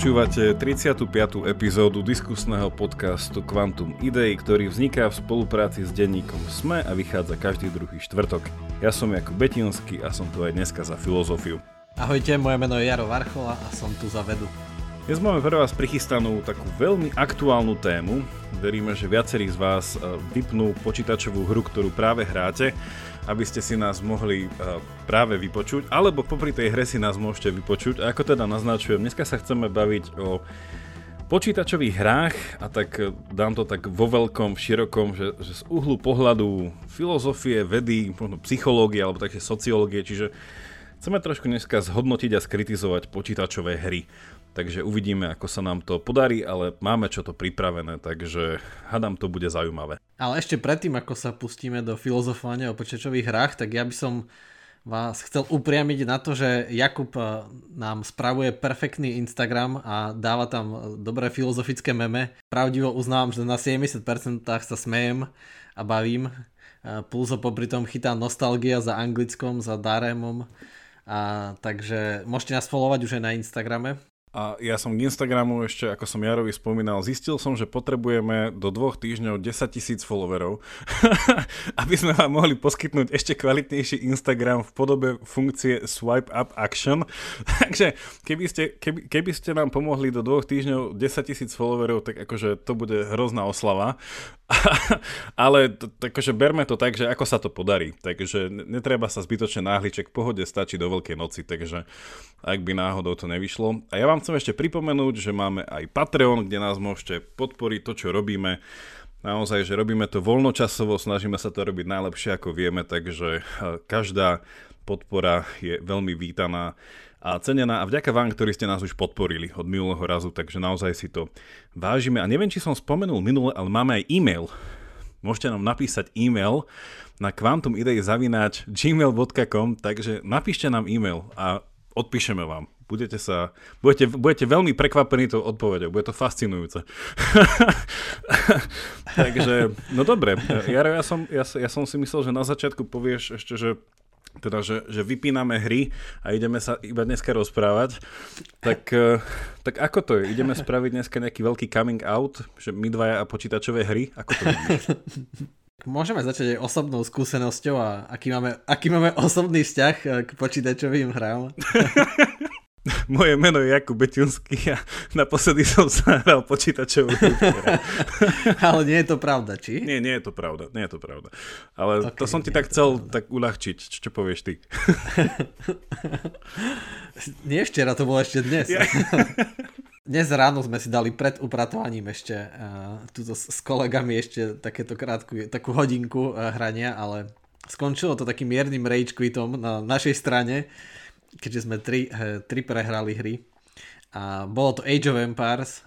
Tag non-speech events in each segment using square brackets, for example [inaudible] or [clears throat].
Počúvate 35. epizódu diskusného podcastu Quantum Idei, ktorý vzniká v spolupráci s denníkom SME a vychádza každý druhý štvrtok. Ja som Jakub Betinský a som tu aj dneska za filozofiu. Ahojte, moje meno je Jaro Varchola a som tu za vedu. Dnes máme pre vás prichystanú takú veľmi aktuálnu tému. Veríme, že viacerí z vás e, vypnú počítačovú hru, ktorú práve hráte, aby ste si nás mohli e, práve vypočuť, alebo popri tej hre si nás môžete vypočuť. A ako teda naznačujem, dneska sa chceme baviť o počítačových hrách a tak e, dám to tak vo veľkom, širokom, že, že z uhlu pohľadu filozofie, vedy, možno psychológie alebo také sociológie, čiže chceme trošku dneska zhodnotiť a skritizovať počítačové hry. Takže uvidíme, ako sa nám to podarí, ale máme čo to pripravené, takže hadám to bude zaujímavé. Ale ešte predtým, ako sa pustíme do filozofovania o počítačových hrách, tak ja by som vás chcel upriamiť na to, že Jakub eh, nám spravuje perfektný Instagram a dáva tam dobré filozofické meme. Pravdivo uznávam, že na 70% sa smejem a bavím. Eh, plus ho popri tom chytá nostalgia za anglickom, za Daremom. A, takže môžete nás followovať už aj na Instagrame. A ja som k Instagramu ešte, ako som Jarovi spomínal, zistil som, že potrebujeme do dvoch týždňov 10 tisíc followerov, [laughs] aby sme vám mohli poskytnúť ešte kvalitnejší Instagram v podobe funkcie Swipe Up Action. [laughs] Takže keby ste, keby, keby ste nám pomohli do dvoch týždňov 10 tisíc followerov, tak akože to bude hrozná oslava. [laughs] Ale to, akože berme to tak, že ako sa to podarí. Takže netreba sa zbytočne náhliček, v pohode stačí do Veľkej noci, takže ak by náhodou to nevyšlo. A ja vám chcem ešte pripomenúť, že máme aj Patreon, kde nás môžete podporiť to, čo robíme. Naozaj, že robíme to voľnočasovo, snažíme sa to robiť najlepšie, ako vieme, takže každá podpora je veľmi vítaná a cenená a vďaka vám, ktorí ste nás už podporili od minulého razu, takže naozaj si to vážime. A neviem, či som spomenul minule, ale máme aj e-mail. Môžete nám napísať e-mail na quantumidei.gmail.com takže napíšte nám e-mail a odpíšeme vám. Budete, sa, budete, budete veľmi prekvapení tou odpovedou, bude to fascinujúce. [laughs] takže, no dobre, Jaro, ja som, ja, ja som si myslel, že na začiatku povieš ešte, že teda, že, že vypíname hry a ideme sa iba dneska rozprávať, tak, eh, tak ako to je? Ideme spraviť dneska nejaký veľký coming out, že my dvaja a počítačové hry? Ako to vidíš? [laughs] Môžeme začať aj osobnou skúsenosťou a aký máme, aký máme osobný vzťah eh, k počítačovým hrám. [laughs] Moje meno je Jakub Beťunský a naposledy som sa hral počítačovú [laughs] Ale nie je to pravda, či? Nie, nie je to pravda, nie je to pravda. Ale okay, to som ti tak chcel pravda. tak uľahčiť. Čo, čo povieš ty? [laughs] nie včera, to bolo ešte dnes. Ja. Dnes ráno sme si dali pred upratovaním ešte uh, tuto s kolegami ešte takéto krátku, takú hodinku uh, hrania, ale skončilo to takým miernym rage quitom na našej strane keďže sme tri, eh, tri prehrali hry. A bolo to Age of Empires,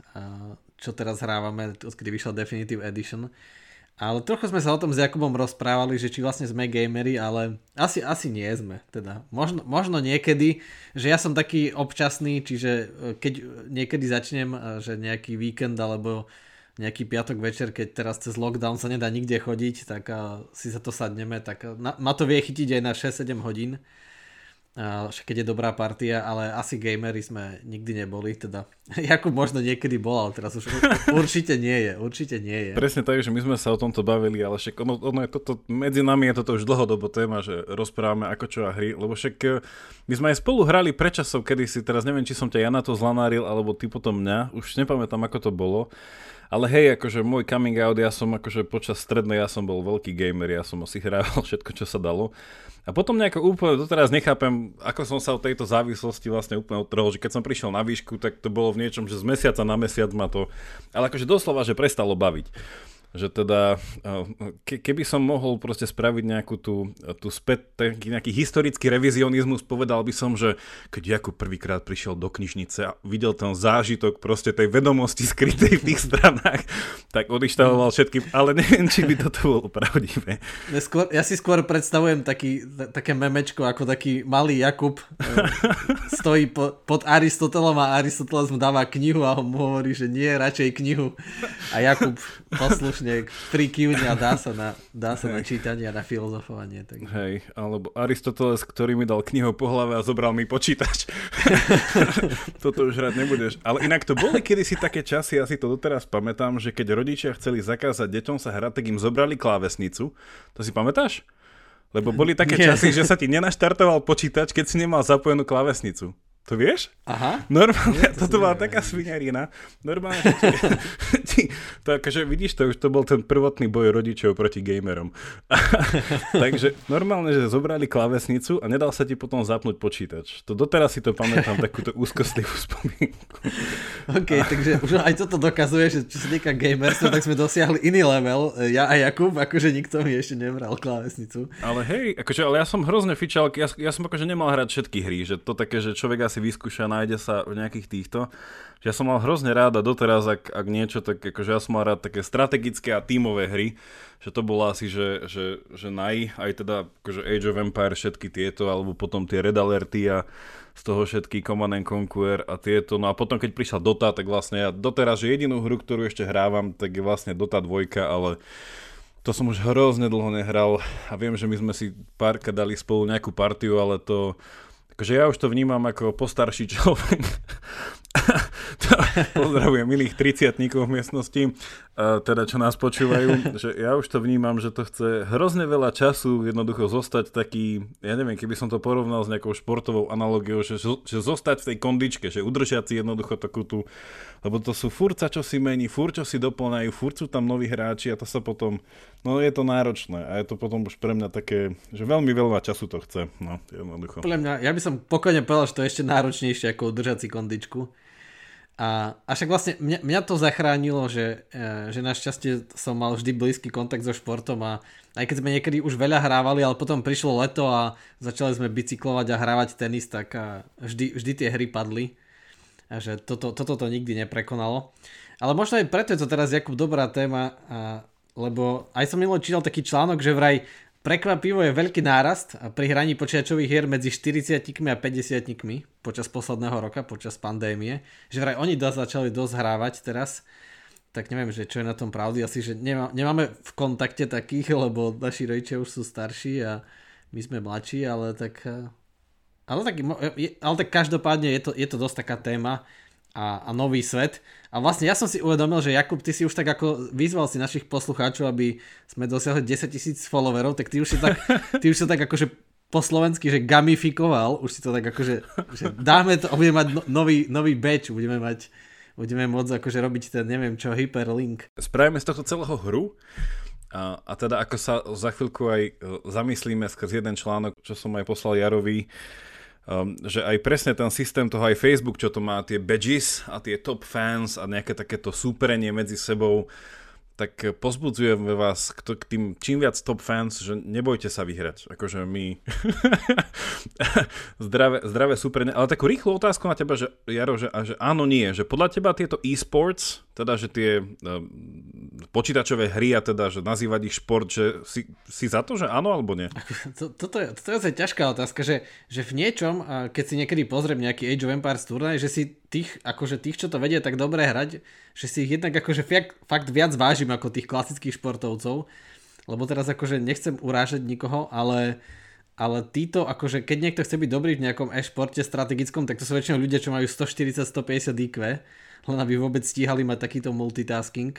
čo teraz hrávame, odkedy vyšla Definitive Edition. Ale trochu sme sa o tom s Jakubom rozprávali, že či vlastne sme gamery, ale asi, asi nie sme. Teda možno, možno niekedy, že ja som taký občasný, čiže eh, keď niekedy začnem, eh, že nejaký víkend alebo nejaký piatok večer, keď teraz cez lockdown sa nedá nikde chodiť, tak si sa to sadneme, tak ma to vie chytiť aj na 6-7 hodín keď je dobrá partia, ale asi gamery sme nikdy neboli, teda [laughs] Jakub možno niekedy bol, ale teraz už [laughs] určite nie je, určite nie je. Presne tak, že my sme sa o tomto bavili, ale však ono, ono je toto, medzi nami je toto už dlhodobo téma, že rozprávame ako čo a hry, lebo však e, my sme aj spolu hrali prečasov kedysi, teraz neviem, či som ťa ja na to zlanáril, alebo ty potom mňa, už nepamätám, ako to bolo, ale hej, akože môj coming out, ja som akože počas strednej, ja som bol veľký gamer, ja som si hrával [laughs] všetko, čo sa dalo. A potom nejako úplne doteraz nechápem, ako som sa od tejto závislosti vlastne úplne odtrhol, že keď som prišiel na výšku, tak to bolo v niečom, že z mesiaca na mesiac ma to, ale akože doslova, že prestalo baviť že teda eh, ke, keby som mohol proste spraviť nejakú tú, tú späť, taký nejaký historický revizionizmus, povedal by som, že keď Jakub prvýkrát prišiel do knižnice a videl ten zážitok proste tej vedomosti skrytej v tých [laughs] stranách, tak odištavoval všetky, ale neviem, či by toto bolo pravdivé. Skôr, ja si skôr predstavujem taký, také memečko, ako taký malý Jakub eh, [laughs] stojí po, pod Aristotelom a Aristoteles mu dáva knihu a on mu hovorí, že nie, radšej knihu. A Jakub [laughs] poslušný slušne prikývne a dá sa na, dá sa na čítanie a na filozofovanie. Takže. Hej, alebo Aristoteles, ktorý mi dal knihu po hlave a zobral mi počítač. [laughs] Toto už hrať nebudeš. Ale inak to boli kedysi také časy, ja si to doteraz pamätám, že keď rodičia chceli zakázať deťom sa hrať, tak im zobrali klávesnicu. To si pamätáš? Lebo boli také Nie. časy, že sa ti nenaštartoval počítač, keď si nemal zapojenú klávesnicu. To vieš? Aha. Normálne, Nie, to toto bola taká sviňarina. Normálne, [laughs] ti, to akože vidíš to, už to bol ten prvotný boj rodičov proti gamerom. [laughs] Takže normálne, že zobrali klávesnicu a nedal sa ti potom zapnúť počítač. To doteraz si to pamätám, takúto úzkostlivú spomienku. OK, takže už aj toto dokazuje, že čo sa týka gamerstva, tak sme dosiahli iný level. Ja a Jakub, akože nikto mi ešte nebral klávesnicu. Ale hej, akože, ale ja som hrozne fičal, ja, ja som akože nemal hrať všetky hry, že to také, že človek si vyskúša, nájde sa v nejakých týchto. Že ja som mal hrozne rád a doteraz, ak, ak niečo, tak akože ja som mal rád také strategické a tímové hry, že to bolo asi, že, že, že naj, aj teda akože Age of Empire, všetky tieto, alebo potom tie Red Alerty a z toho všetky Command and Conquer a tieto. No a potom, keď prišla Dota, tak vlastne ja doteraz, že jedinú hru, ktorú ešte hrávam, tak je vlastne Dota 2, ale to som už hrozne dlho nehral a viem, že my sme si párka dali spolu nejakú partiu, ale to, Takže ja už to vnímam ako postarší [laughs] človek. [laughs] Pozdravujem milých 30 v miestnosti, teda čo nás počúvajú, [laughs] že ja už to vnímam, že to chce hrozne veľa času jednoducho zostať taký, ja neviem, keby som to porovnal s nejakou športovou analogiou, že, že zostať v tej kondičke, že udržať si jednoducho takú tú, lebo to sú furca, čo si mení, fur, čo si doplňajú, fur sú tam noví hráči a to sa potom, no je to náročné a je to potom už pre mňa také, že veľmi veľa času to chce, no jednoducho. Podľa mňa, ja by som pokojne povedal, že to je ešte náročnejšie ako udržať si kondičku. A, a však vlastne mňa, mňa to zachránilo, že, e, že našťastie som mal vždy blízky kontakt so športom a aj keď sme niekedy už veľa hrávali, ale potom prišlo leto a začali sme bicyklovať a hrávať tenis, tak vždy, vždy tie hry padli. A že toto, toto to nikdy neprekonalo. Ale možno aj preto je to teraz Jakub dobrá téma, a, lebo aj som minulý čítal taký článok, že vraj Prekvapivo je veľký nárast pri hraní počítačových hier medzi 40 a 50 počas posledného roka, počas pandémie. Že vraj oni dosť začali dosť hrávať teraz. Tak neviem, že čo je na tom pravdy. Asi, že nemá, nemáme v kontakte takých, lebo naši rodičia už sú starší a my sme mladší, ale tak... Eh, ale tak, ale tak každopádne je to, je to dosť taká téma a, a nový svet. A vlastne ja som si uvedomil, že Jakub, ty si už tak ako vyzval si našich poslucháčov, aby sme dosiahli 10 tisíc followerov, tak ty už si tak, [laughs] ty už si tak akože po slovensky, že gamifikoval, už si to tak akože, že dáme to, budeme mať no, nový, nový batch, budeme mať, budeme môcť akože robiť ten, neviem čo, hyperlink. Spravíme z tohto celého hru a, a teda ako sa za chvíľku aj e, zamyslíme skrz jeden článok, čo som aj poslal Jarovi, um, že aj presne ten systém toho aj Facebook, čo to má tie badges a tie top fans a nejaké takéto súperenie medzi sebou, tak pozbudzujem vás k, tým čím viac top fans, že nebojte sa vyhrať. Akože my [laughs] zdravé, zdravé súperenie. Ale takú rýchlu otázku na teba, že Jaro, že, že áno, nie. Že podľa teba tieto e-sports, teda že tie počítačové hry a teda, že nazývať ich šport, že si, si za to, že áno alebo nie? Toto je, toto je ťažká otázka, že, že v niečom, keď si niekedy pozriem nejaký Age of Empires turnaj, že si tých, akože tých, čo to vedia tak dobre hrať, že si ich jednak akože fakt, fakt viac vážim ako tých klasických športovcov, lebo teraz akože nechcem urážať nikoho, ale ale títo, akože keď niekto chce byť dobrý v nejakom e-športe strategickom, tak to sú väčšinou ľudia, čo majú 140-150 IQ, len aby vôbec stíhali mať takýto multitasking.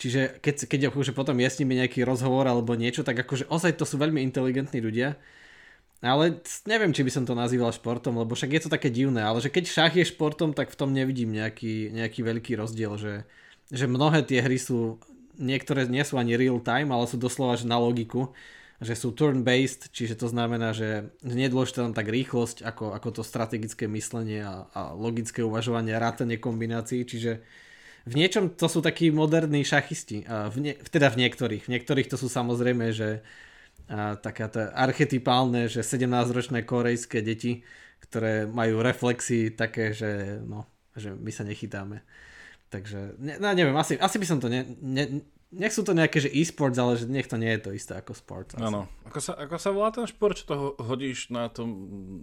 Čiže keď, keď akože potom je s nimi nejaký rozhovor alebo niečo, tak akože ozaj to sú veľmi inteligentní ľudia. Ale neviem, či by som to nazýval športom, lebo však je to také divné, ale že keď šach je športom, tak v tom nevidím nejaký, nejaký veľký rozdiel, že, že mnohé tie hry sú, niektoré nie sú ani real time, ale sú doslova že na logiku, že sú turn-based, čiže to znamená, že nie je dôležité tam tak rýchlosť, ako, ako to strategické myslenie a, a logické uvažovanie a rátanie kombinácií, čiže v niečom to sú takí moderní šachisti, v ne, teda v niektorých. V niektorých to sú samozrejme, že a, taká to archetypálne, že 17-ročné korejské deti, ktoré majú reflexy také, že, no, že my sa nechytáme. Takže, ne, no neviem, asi, asi by som to ne, ne, nech sú to nejaké, že e-sports, ale že nech to nie je to isté ako sport. Áno. Ako sa, ako sa volá ten šport, čo to hodíš na tom,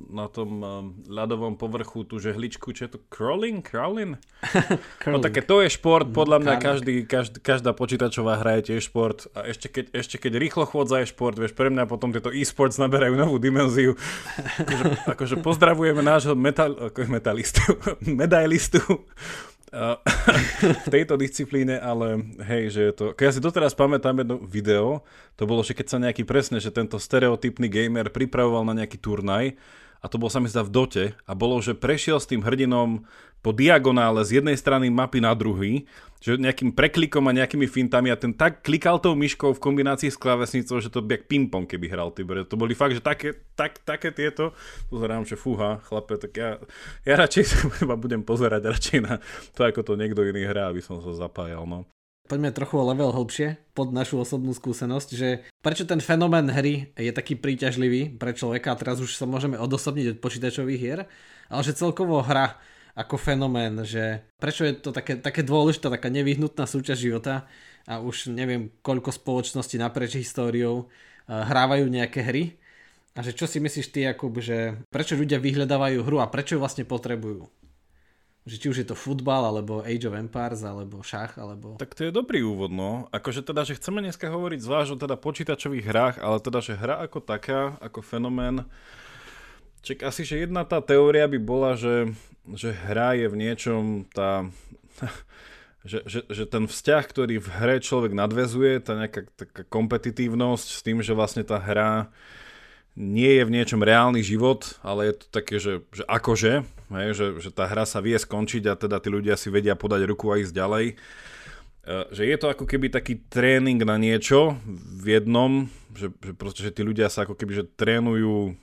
na tom um, ľadovom povrchu, tú žehličku, čo je to crawling? Crawling? [laughs] no také to je šport, podľa mňa každý, každý, každá počítačová hra je tiež šport a ešte keď, ešte keď rýchlo chôdza je šport, vieš, pre mňa potom tieto e-sports naberajú novú dimenziu. [laughs] akože, akože pozdravujeme nášho metal, ako metalistu, [laughs] medailistu [laughs] v tejto disciplíne, ale hej, že je to... Ja si doteraz pamätám jedno video, to bolo, že keď sa nejaký presne, že tento stereotypný gamer pripravoval na nejaký turnaj a to bol sa mi zdá v dote a bolo, že prešiel s tým hrdinom po diagonále z jednej strany mapy na druhý, že nejakým preklikom a nejakými fintami a ten tak klikal tou myškou v kombinácii s klávesnicou, že to by ping-pong, keby hral ty To boli fakt, že také, tak, také tieto, pozerám, že fúha, chlape, tak ja, ja radšej sa [laughs] budem pozerať radšej na to, ako to niekto iný hrá, aby som sa zapájal, no. Poďme trochu o level hĺbšie pod našu osobnú skúsenosť, že prečo ten fenomén hry je taký príťažlivý pre človeka, teraz už sa môžeme odosobniť od počítačových hier, ale že celkovo hra ako fenomén, že prečo je to také, také dôležitá, taká nevyhnutná súčasť života a už neviem koľko spoločností naprieč históriou uh, hrávajú nejaké hry a že čo si myslíš ty, Jakub, že prečo ľudia vyhľadávajú hru a prečo ju vlastne potrebujú? Že či už je to futbal, alebo Age of Empires, alebo šach, alebo... Tak to je dobrý úvod, no. Akože teda, že chceme dneska hovoriť zvlášť o teda počítačových hrách, ale teda, že hra ako taká, ako fenomén, Čak asi, že jedna tá teória by bola, že, že hra je v niečom tá... [laughs] Že, že, že ten vzťah, ktorý v hre človek nadvezuje, tá nejaká taká kompetitívnosť s tým, že vlastne tá hra nie je v niečom reálny život, ale je to také, že, že akože, hej, že, že tá hra sa vie skončiť a teda tí ľudia si vedia podať ruku a ísť ďalej. E, že je to ako keby taký tréning na niečo v jednom, že, že proste, že tí ľudia sa ako keby že trénujú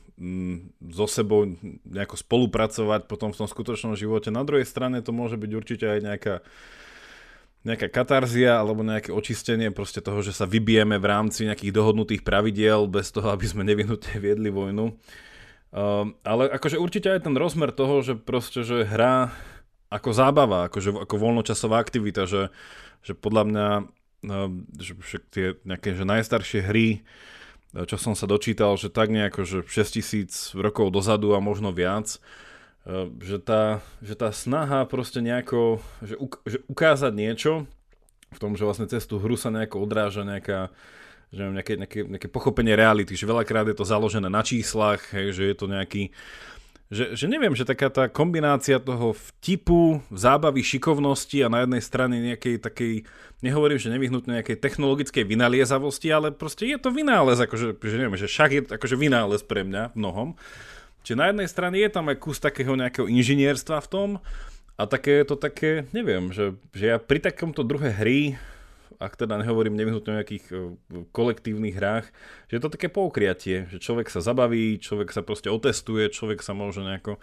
so sebou nejako spolupracovať potom v tom skutočnom živote. Na druhej strane to môže byť určite aj nejaká nejaká katarzia alebo nejaké očistenie proste toho, že sa vybijeme v rámci nejakých dohodnutých pravidiel bez toho, aby sme nevyhnutne viedli vojnu. Uh, ale akože určite aj ten rozmer toho, že proste, že hra ako zábava, akože ako voľnočasová aktivita, že, že podľa mňa že, že tie nejaké že najstaršie hry čo som sa dočítal, že tak nejako, že 6000 rokov dozadu a možno viac, e, že tá, že tá snaha proste nejako, že, uk- že ukázať niečo, v tom, že vlastne cez tú hru sa nejako odráža nejaká, že nejaké, nejaké, nejaké pochopenie reality, že veľakrát je to založené na číslach, hej, že je to nejaký že, že neviem, že taká tá kombinácia toho vtipu, zábavy, šikovnosti a na jednej strane nejakej takej, nehovorím, že nevyhnutne nejakej technologickej vynaliezavosti, ale proste je to vynález, akože, že neviem, že šach je akože vynález pre mňa mnohom. Čiže na jednej strane je tam aj kus takého nejakého inžinierstva v tom a také je to také, neviem, že, že ja pri takomto druhé hry ak teda nehovorím nevyhnutne o nejakých e, kolektívnych hrách, že je to také poukriatie, že človek sa zabaví, človek sa proste otestuje, človek sa môže nejako...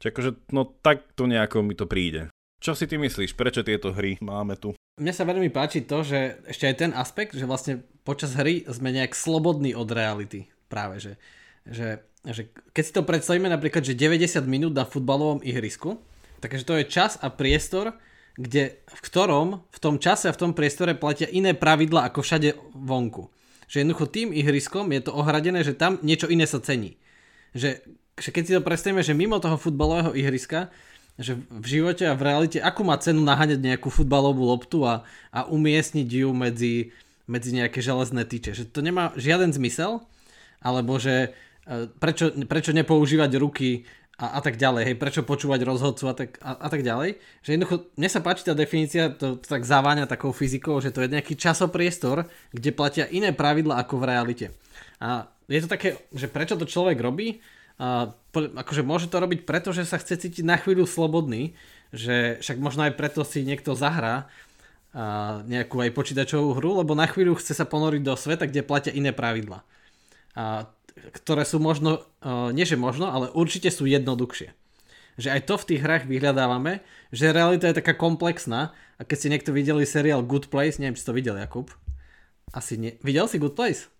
Čiže akože, no tak to nejako mi to príde. Čo si ty myslíš, prečo tieto hry máme tu? Mne sa veľmi páči to, že ešte aj ten aspekt, že vlastne počas hry sme nejak slobodní od reality. Práve, že, že, že keď si to predstavíme napríklad, že 90 minút na futbalovom ihrisku, takže to je čas a priestor, kde, v ktorom v tom čase a v tom priestore platia iné pravidla ako všade vonku. Že jednoducho tým ihriskom je to ohradené, že tam niečo iné sa cení. Že, že keď si to predstavíme, že mimo toho futbalového ihriska, že v živote a v realite, akú má cenu naháňať nejakú futbalovú loptu a, a umiestniť ju medzi, medzi nejaké železné tyče. Že to nemá žiaden zmysel, alebo že e, prečo, prečo nepoužívať ruky a, a tak ďalej, hej, prečo počúvať rozhodcu a tak, a, a tak ďalej. Že jednoducho, mne sa páči tá definícia, to, to tak zaváňa takou fyzikou, že to je nejaký časopriestor, kde platia iné pravidla ako v realite. A je to také, že prečo to človek robí? A, akože môže to robiť preto, že sa chce cítiť na chvíľu slobodný, že však možno aj preto si niekto zahrá a nejakú aj počítačovú hru, lebo na chvíľu chce sa ponoriť do sveta, kde platia iné pravidla. A ktoré sú možno, uh, nie že možno, ale určite sú jednoduchšie. Že aj to v tých hrách vyhľadávame, že realita je taká komplexná a keď si niekto videli seriál Good Place, neviem, či to videl Jakub. Asi nie. Videl si Good Place?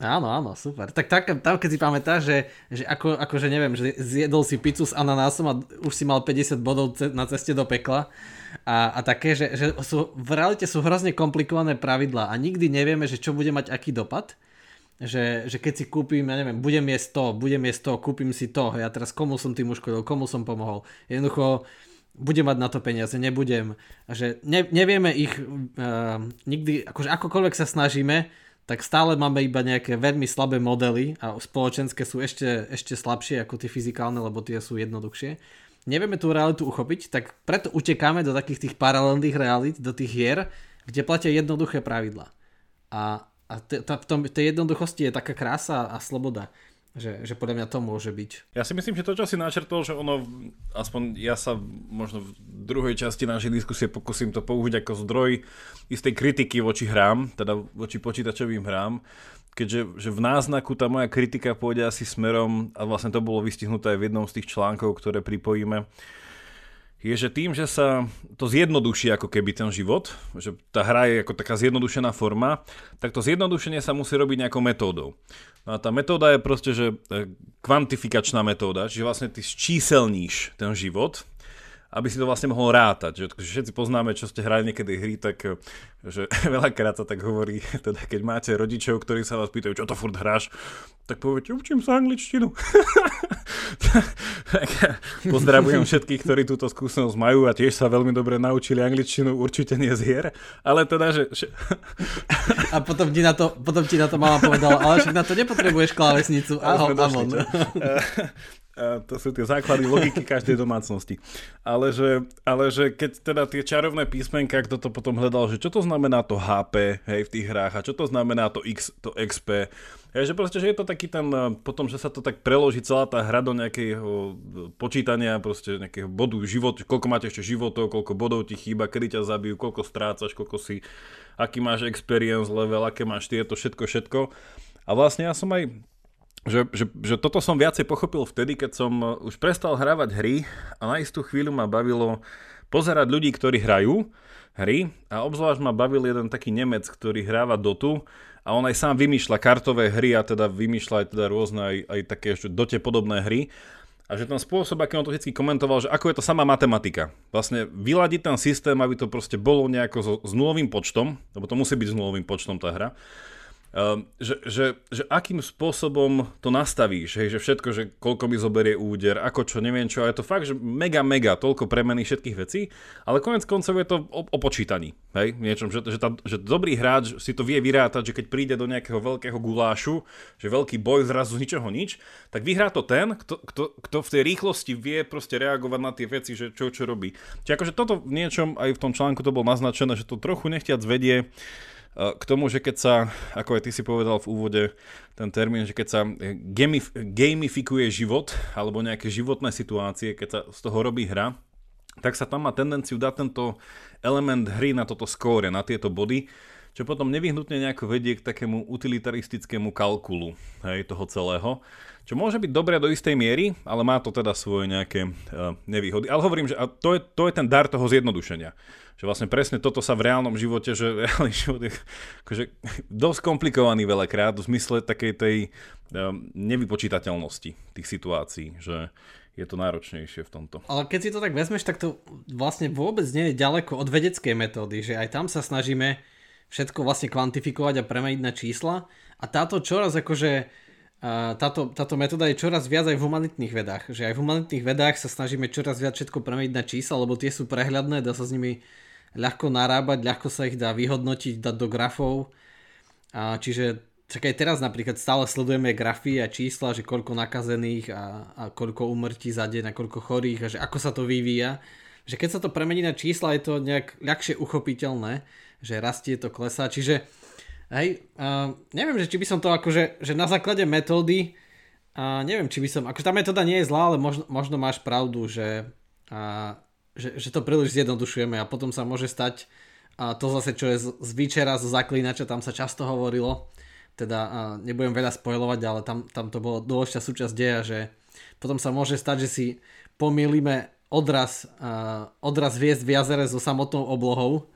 Áno, áno, super. Tak tak tam keď si pamätáš, že, že ako, akože neviem, že zjedol si pizzu s ananásom a už si mal 50 bodov na ceste do pekla a, a také, že, že sú, v realite sú hrozne komplikované pravidlá a nikdy nevieme, že čo bude mať aký dopad. Že, že keď si kúpim, ja neviem, budem jesť to, budem jesť to, kúpim si to, ja teraz komu som tým uškodil, komu som pomohol. Jednoducho budem mať na to peniaze, nebudem. A že ne, nevieme ich uh, nikdy, akože akokoľvek sa snažíme, tak stále máme iba nejaké veľmi slabé modely a spoločenské sú ešte, ešte slabšie ako tie fyzikálne, lebo tie sú jednoduchšie. Nevieme tú realitu uchopiť, tak preto utekáme do takých tých paralelných realít, do tých hier, kde platia jednoduché pravidla. A, a t- t- v tom, tej jednoduchosti je taká krása a sloboda že, že podľa mňa to môže byť. Ja si myslím, že to, čo si načrtol, že ono, aspoň ja sa možno v druhej časti našej diskusie pokúsim to použiť ako zdroj istej kritiky voči hrám, teda voči počítačovým hrám, keďže že v náznaku tá moja kritika pôjde asi smerom, a vlastne to bolo vystihnuté aj v jednom z tých článkov, ktoré pripojíme, je, že tým, že sa to zjednoduší ako keby ten život, že tá hra je ako taká zjednodušená forma, tak to zjednodušenie sa musí robiť nejakou metódou. No a tá metóda je proste, že e, kvantifikačná metóda, čiže vlastne ty číselníš ten život aby si to vlastne mohol rátať. Že, všetci poznáme, čo ste hrali niekedy hry, tak eh, že [laughs] veľakrát sa tak hovorí, [laughs] teda keď máte rodičov, ktorí sa vás pýtajú, čo to furt hráš, tak poviete, učím sa angličtinu. [laughs] pozdravujem všetkých, ktorí túto skúsenosť majú a tiež sa veľmi dobre naučili angličtinu, určite nie z hier, ale teda, že... a potom ti na to, potom ti na to mama povedala, ale však na to nepotrebuješ klávesnicu. Ahoj, to sú tie základy logiky každej domácnosti. Ale že, ale že keď teda tie čarovné písmenka, kto to potom hľadal, že čo to znamená to HP hej, v tých hrách a čo to znamená to X, to XP. Hej, že proste, že je to taký ten, potom, že sa to tak preloží celá tá hra do nejakého počítania, proste nejakého bodu život, koľko máte ešte životov, koľko bodov ti chýba, kedy ťa zabijú, koľko strácaš, koľko si, aký máš experience level, aké máš tieto, všetko, všetko. A vlastne ja som aj že, že, že toto som viacej pochopil vtedy, keď som uh, už prestal hrávať hry a na istú chvíľu ma bavilo pozerať ľudí, ktorí hrajú hry a obzvlášť ma bavil jeden taký Nemec, ktorý hráva Dotu a on aj sám vymýšľa kartové hry a teda vymýšľa aj teda rôzne aj, aj také ešte dote podobné hry a že ten spôsob, aký on to vždy komentoval, že ako je to sama matematika. Vlastne vyladiť ten systém, aby to proste bolo nejako so, s nulovým počtom, lebo to musí byť s nulovým počtom tá hra, že, že, že akým spôsobom to nastavíš, hej, že všetko, že koľko mi zoberie úder, ako čo, neviem čo, a je to fakt, že mega, mega, toľko premeny všetkých vecí, ale konec koncov je to o, o počítaní, hej, niečom, že, že, tá, že dobrý hráč si to vie vyrátať, že keď príde do nejakého veľkého gulášu, že veľký boj zrazu z ničoho nič, tak vyhrá to ten, kto, kto, kto v tej rýchlosti vie proste reagovať na tie veci, že čo, čo robí. Čiže akože toto v niečom, aj v tom článku to bolo naznačené, že to trochu nechtiac vedie k tomu, že keď sa, ako aj ty si povedal v úvode, ten termín, že keď sa gamif- gamifikuje život, alebo nejaké životné situácie, keď sa z toho robí hra, tak sa tam má tendenciu dať tento element hry na toto skóre, na tieto body, čo potom nevyhnutne nejako vedie k takému utilitaristickému kalkulu hej, toho celého, čo môže byť dobré do istej miery, ale má to teda svoje nejaké uh, nevýhody. Ale hovorím, že a to, je, to je ten dar toho zjednodušenia že vlastne presne toto sa v reálnom živote, že [laughs] reálny život je akože dosť komplikovaný veľakrát v zmysle takej tej um, nevypočítateľnosti tých situácií, že je to náročnejšie v tomto. Ale keď si to tak vezmeš, tak to vlastne vôbec nie je ďaleko od vedeckej metódy, že aj tam sa snažíme všetko vlastne kvantifikovať a premeniť na čísla a táto čoraz akože táto, táto metóda je čoraz viac aj v humanitných vedách. Že aj v humanitných vedách sa snažíme čoraz viac všetko premeniť na čísla, lebo tie sú prehľadné, dá sa s nimi ľahko narábať, ľahko sa ich dá vyhodnotiť, dať do grafov. A čiže tak aj teraz napríklad stále sledujeme grafy a čísla, že koľko nakazených a, a koľko umrtí za deň a koľko chorých a že ako sa to vyvíja. Že keď sa to premení na čísla, je to nejak ľahšie uchopiteľné, že rastie to, klesá. Čiže hej, uh, neviem, že či by som to akože, že na základe metódy, uh, neviem, či by som, akože tá metóda nie je zlá, ale možno, možno máš pravdu, že uh, že, že to príliš zjednodušujeme a potom sa môže stať a to zase, čo je z, z Vyčera, z Zaklínača, tam sa často hovorilo, teda a nebudem veľa spojovať, ale tam, tam to bolo dôležitá súčasť deja, že potom sa môže stať, že si pomýlime odraz, a, odraz hviezd v jazere so samotnou oblohou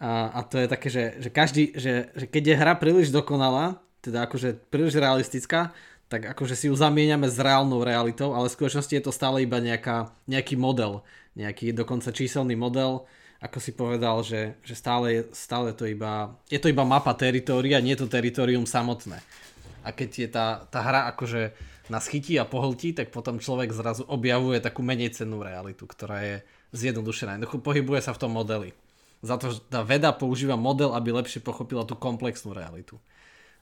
a, a to je také, že, že každý, že, že keď je hra príliš dokonalá, teda akože príliš realistická, tak akože si ju zamieňame s reálnou realitou, ale v skutočnosti je to stále iba nejaká, nejaký model, nejaký dokonca číselný model, ako si povedal, že, že stále, stále to iba, je to iba mapa teritória, nie je to teritorium samotné. A keď je tá, tá hra akože nás chytí a pohltí, tak potom človek zrazu objavuje takú menej cennú realitu, ktorá je zjednodušená. Jednoducho pohybuje sa v tom modeli. Za to, že tá veda používa model, aby lepšie pochopila tú komplexnú realitu.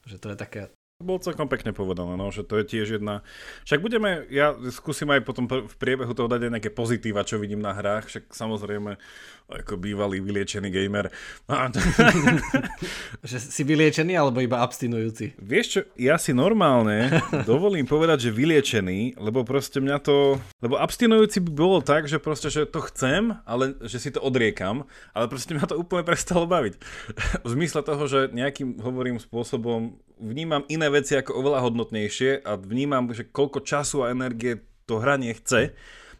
Že to je také, bolo celkom pekne povedané, no, že to je tiež jedna... Však budeme, ja skúsim aj potom v priebehu toho dať aj nejaké pozitíva, čo vidím na hrách, však samozrejme ako bývalý vyliečený gamer. [laughs] že si vyliečený alebo iba abstinujúci? Vieš čo, ja si normálne dovolím povedať, že vyliečený, lebo proste mňa to... Lebo abstinujúci by bolo tak, že proste, že to chcem, ale že si to odriekam, ale proste mňa to úplne prestalo baviť. v zmysle toho, že nejakým, hovorím, spôsobom vnímam iné veci ako oveľa hodnotnejšie a vnímam, že koľko času a energie to hranie chce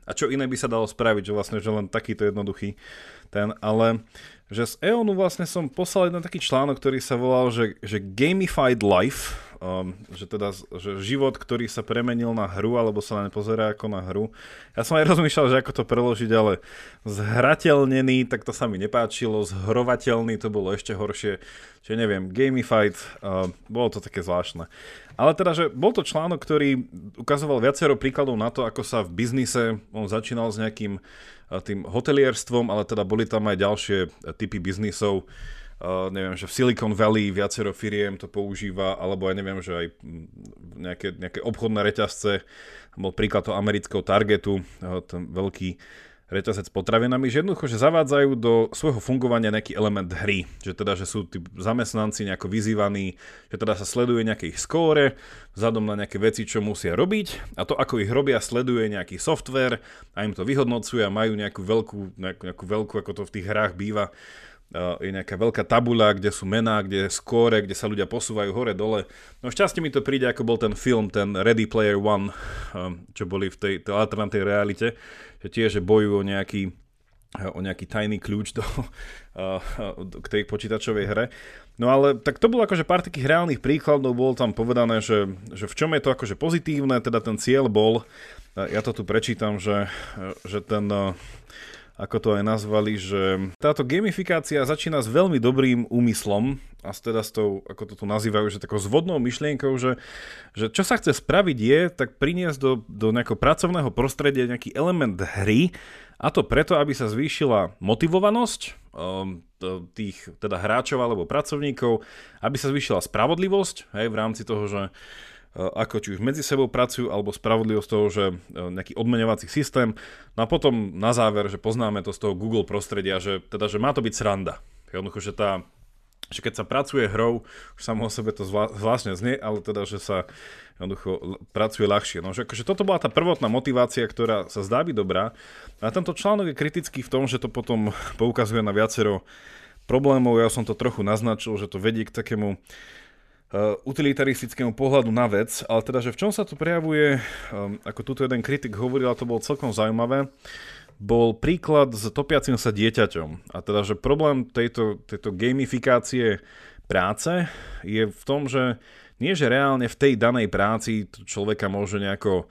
a čo iné by sa dalo spraviť, že vlastne že len takýto jednoduchý ten, ale že z EONu vlastne som poslal jeden taký článok, ktorý sa volal, že, že Gamified Life, um, že teda že život, ktorý sa premenil na hru, alebo sa nepozerá ako na hru. Ja som aj rozmýšľal, že ako to preložiť, ale zhrateľnený, tak to sa mi nepáčilo, zhrovateľný to bolo ešte horšie, čiže neviem, Gamified, uh, bolo to také zvláštne. Ale teda, že bol to článok, ktorý ukazoval viacero príkladov na to, ako sa v biznise, on začínal s nejakým tým hotelierstvom, ale teda boli tam aj ďalšie typy biznisov. Uh, neviem, že v Silicon Valley viacero firiem to používa, alebo aj neviem, že aj nejaké, nejaké obchodné reťazce, bol príklad toho amerického Targetu, uh, ten veľký reťazec potravinami, že jednoducho, že zavádzajú do svojho fungovania nejaký element hry. Že teda, že sú tí zamestnanci nejako vyzývaní, že teda sa sleduje nejaké ich skóre, vzhľadom na nejaké veci, čo musia robiť a to, ako ich robia, sleduje nejaký software a im to vyhodnocuje a majú nejakú veľkú, nejakú, nejakú veľkú, ako to v tých hrách býva, je nejaká veľká tabula, kde sú mená, kde je skóre, kde sa ľudia posúvajú hore, dole. No šťastie mi to príde, ako bol ten film, ten Ready Player One, čo boli v tej, tej alternatívnej realite, že tiež bojujú o nejaký, o nejaký tajný kľúč do, [laughs] k tej počítačovej hre. No ale tak to bolo akože pár takých reálnych príkladov, bolo tam povedané, že, že v čom je to akože pozitívne, teda ten cieľ bol, ja to tu prečítam, že, že ten ako to aj nazvali, že táto gamifikácia začína s veľmi dobrým úmyslom a teda s tou, ako to tu nazývajú, že takou zvodnou myšlienkou, že, že čo sa chce spraviť je, tak priniesť do, do nejakého pracovného prostredia nejaký element hry a to preto, aby sa zvýšila motivovanosť um, tých teda hráčov alebo pracovníkov, aby sa zvýšila spravodlivosť hej, v rámci toho, že ako či už medzi sebou pracujú, alebo spravodlivosť toho, že e, nejaký odmenovací systém. No a potom na záver, že poznáme to z toho Google prostredia, že teda, že má to byť sranda. Jednoducho, že tá že keď sa pracuje hrou, už samo o sebe to zvláštne znie, ale teda, že sa jednoducho pracuje ľahšie. No, že akože toto bola tá prvotná motivácia, ktorá sa zdá byť dobrá. A tento článok je kritický v tom, že to potom [laughs] poukazuje na viacero problémov. Ja som to trochu naznačil, že to vedie k takému Uh, utilitaristickému pohľadu na vec, ale teda, že v čom sa to prejavuje, um, ako tuto jeden kritik hovoril, a to bolo celkom zaujímavé, bol príklad s topiacim sa dieťaťom. A teda, že problém tejto, tejto gamifikácie práce je v tom, že nie, že reálne v tej danej práci človeka môže nejako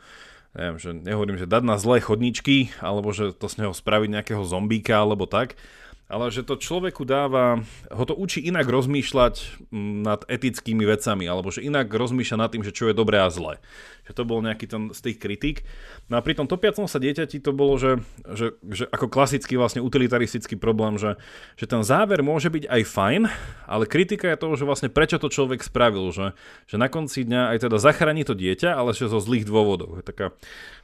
neviem, že nehovorím, že dať na zlé chodničky, alebo že to z neho spraviť nejakého zombíka, alebo tak, ale že to človeku dáva, ho to učí inak rozmýšľať mm, nad etickými vecami, alebo že inak rozmýšľa nad tým, že čo je dobré a zlé. Že to bol nejaký ten z tých kritik. No a pri tom topiacom sa dieťati to bolo, že, že, že ako klasický vlastne utilitaristický problém, že, že ten záver môže byť aj fajn, ale kritika je toho, že vlastne prečo to človek spravil, že, že na konci dňa aj teda zachráni to dieťa, ale že zo zlých dôvodov. Je taká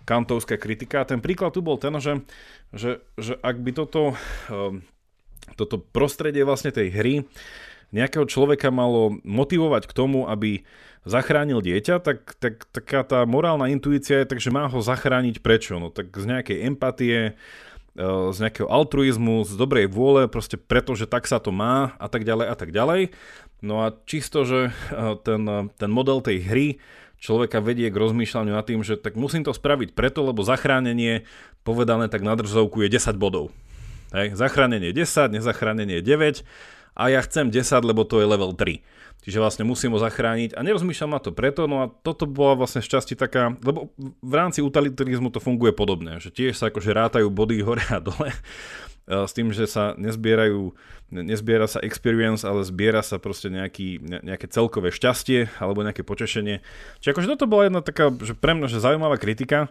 kantovská kritika. A ten príklad tu bol ten, že, že, že ak by toto um, toto prostredie vlastne tej hry nejakého človeka malo motivovať k tomu, aby zachránil dieťa, tak, tak taká tá morálna intuícia je tak, že má ho zachrániť prečo? No tak z nejakej empatie, e, z nejakého altruizmu, z dobrej vôle, proste preto, že tak sa to má a tak ďalej a tak ďalej. No a čisto, že e, ten, ten model tej hry človeka vedie k rozmýšľaniu nad tým, že tak musím to spraviť preto, lebo zachránenie povedané tak na drzovku je 10 bodov. Hej, zachránenie 10, nezachránenie 9 a ja chcem 10, lebo to je level 3. Čiže vlastne musím ho zachrániť a nerozmýšľam na to preto, no a toto bola vlastne šťastie taká, lebo v rámci utilitarizmu to funguje podobne, že tiež sa akože rátajú body [laughs] hore a dole s tým, že sa nezbierajú, nezbiera sa experience, ale zbiera sa proste nejaký, nejaké celkové šťastie alebo nejaké potešenie. Čiže akože toto bola jedna taká, že pre mňa že zaujímavá kritika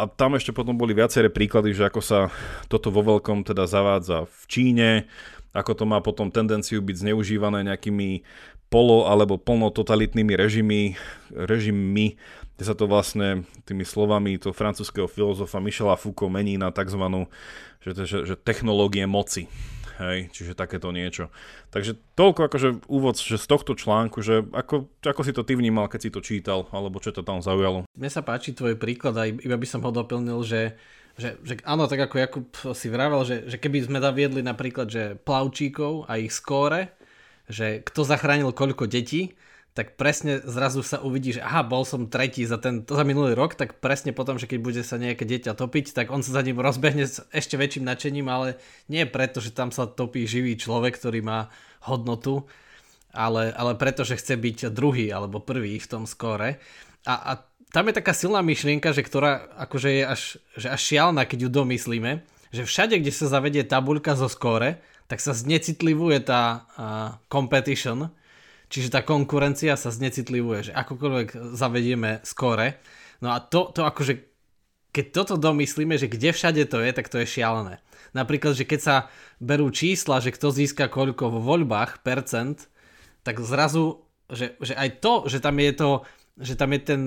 a tam ešte potom boli viaceré príklady, že ako sa toto vo veľkom teda zavádza v Číne, ako to má potom tendenciu byť zneužívané nejakými polo alebo plnototalitnými režimy, režimy, kde sa to vlastne tými slovami to francúzského filozofa Michela Foucault mení na tzv že, že, že technológie moci. Hej, čiže takéto niečo. Takže toľko akože úvod že z tohto článku, že ako, ako si to ty vnímal, keď si to čítal, alebo čo to tam zaujalo? Mne sa páči tvoj príklad a iba by som ho doplnil, že, že, že áno, tak ako Jakub si vravel, že, že keby sme zaviedli napríklad, že plavčíkov a ich skóre, že kto zachránil koľko detí, tak presne zrazu sa uvidí, že aha, bol som tretí za, ten, za minulý rok, tak presne potom, že keď bude sa nejaké dieťa topiť, tak on sa za ním rozbehne s ešte väčším nadšením, ale nie preto, že tam sa topí živý človek, ktorý má hodnotu, ale, ale preto, že chce byť druhý alebo prvý v tom skóre. A, a tam je taká silná myšlienka, že ktorá akože je až, že až šialná, keď ju domyslíme, že všade, kde sa zavedie tabuľka zo skóre, tak sa znecitlivuje tá uh, competition, Čiže tá konkurencia sa znecitlivuje, že akokoľvek zavedieme skore. No a to, to akože, keď toto domyslíme, že kde všade to je, tak to je šialené. Napríklad, že keď sa berú čísla, že kto získa koľko vo voľbách, percent, tak zrazu, že, že aj to, že tam je to, že tam je ten,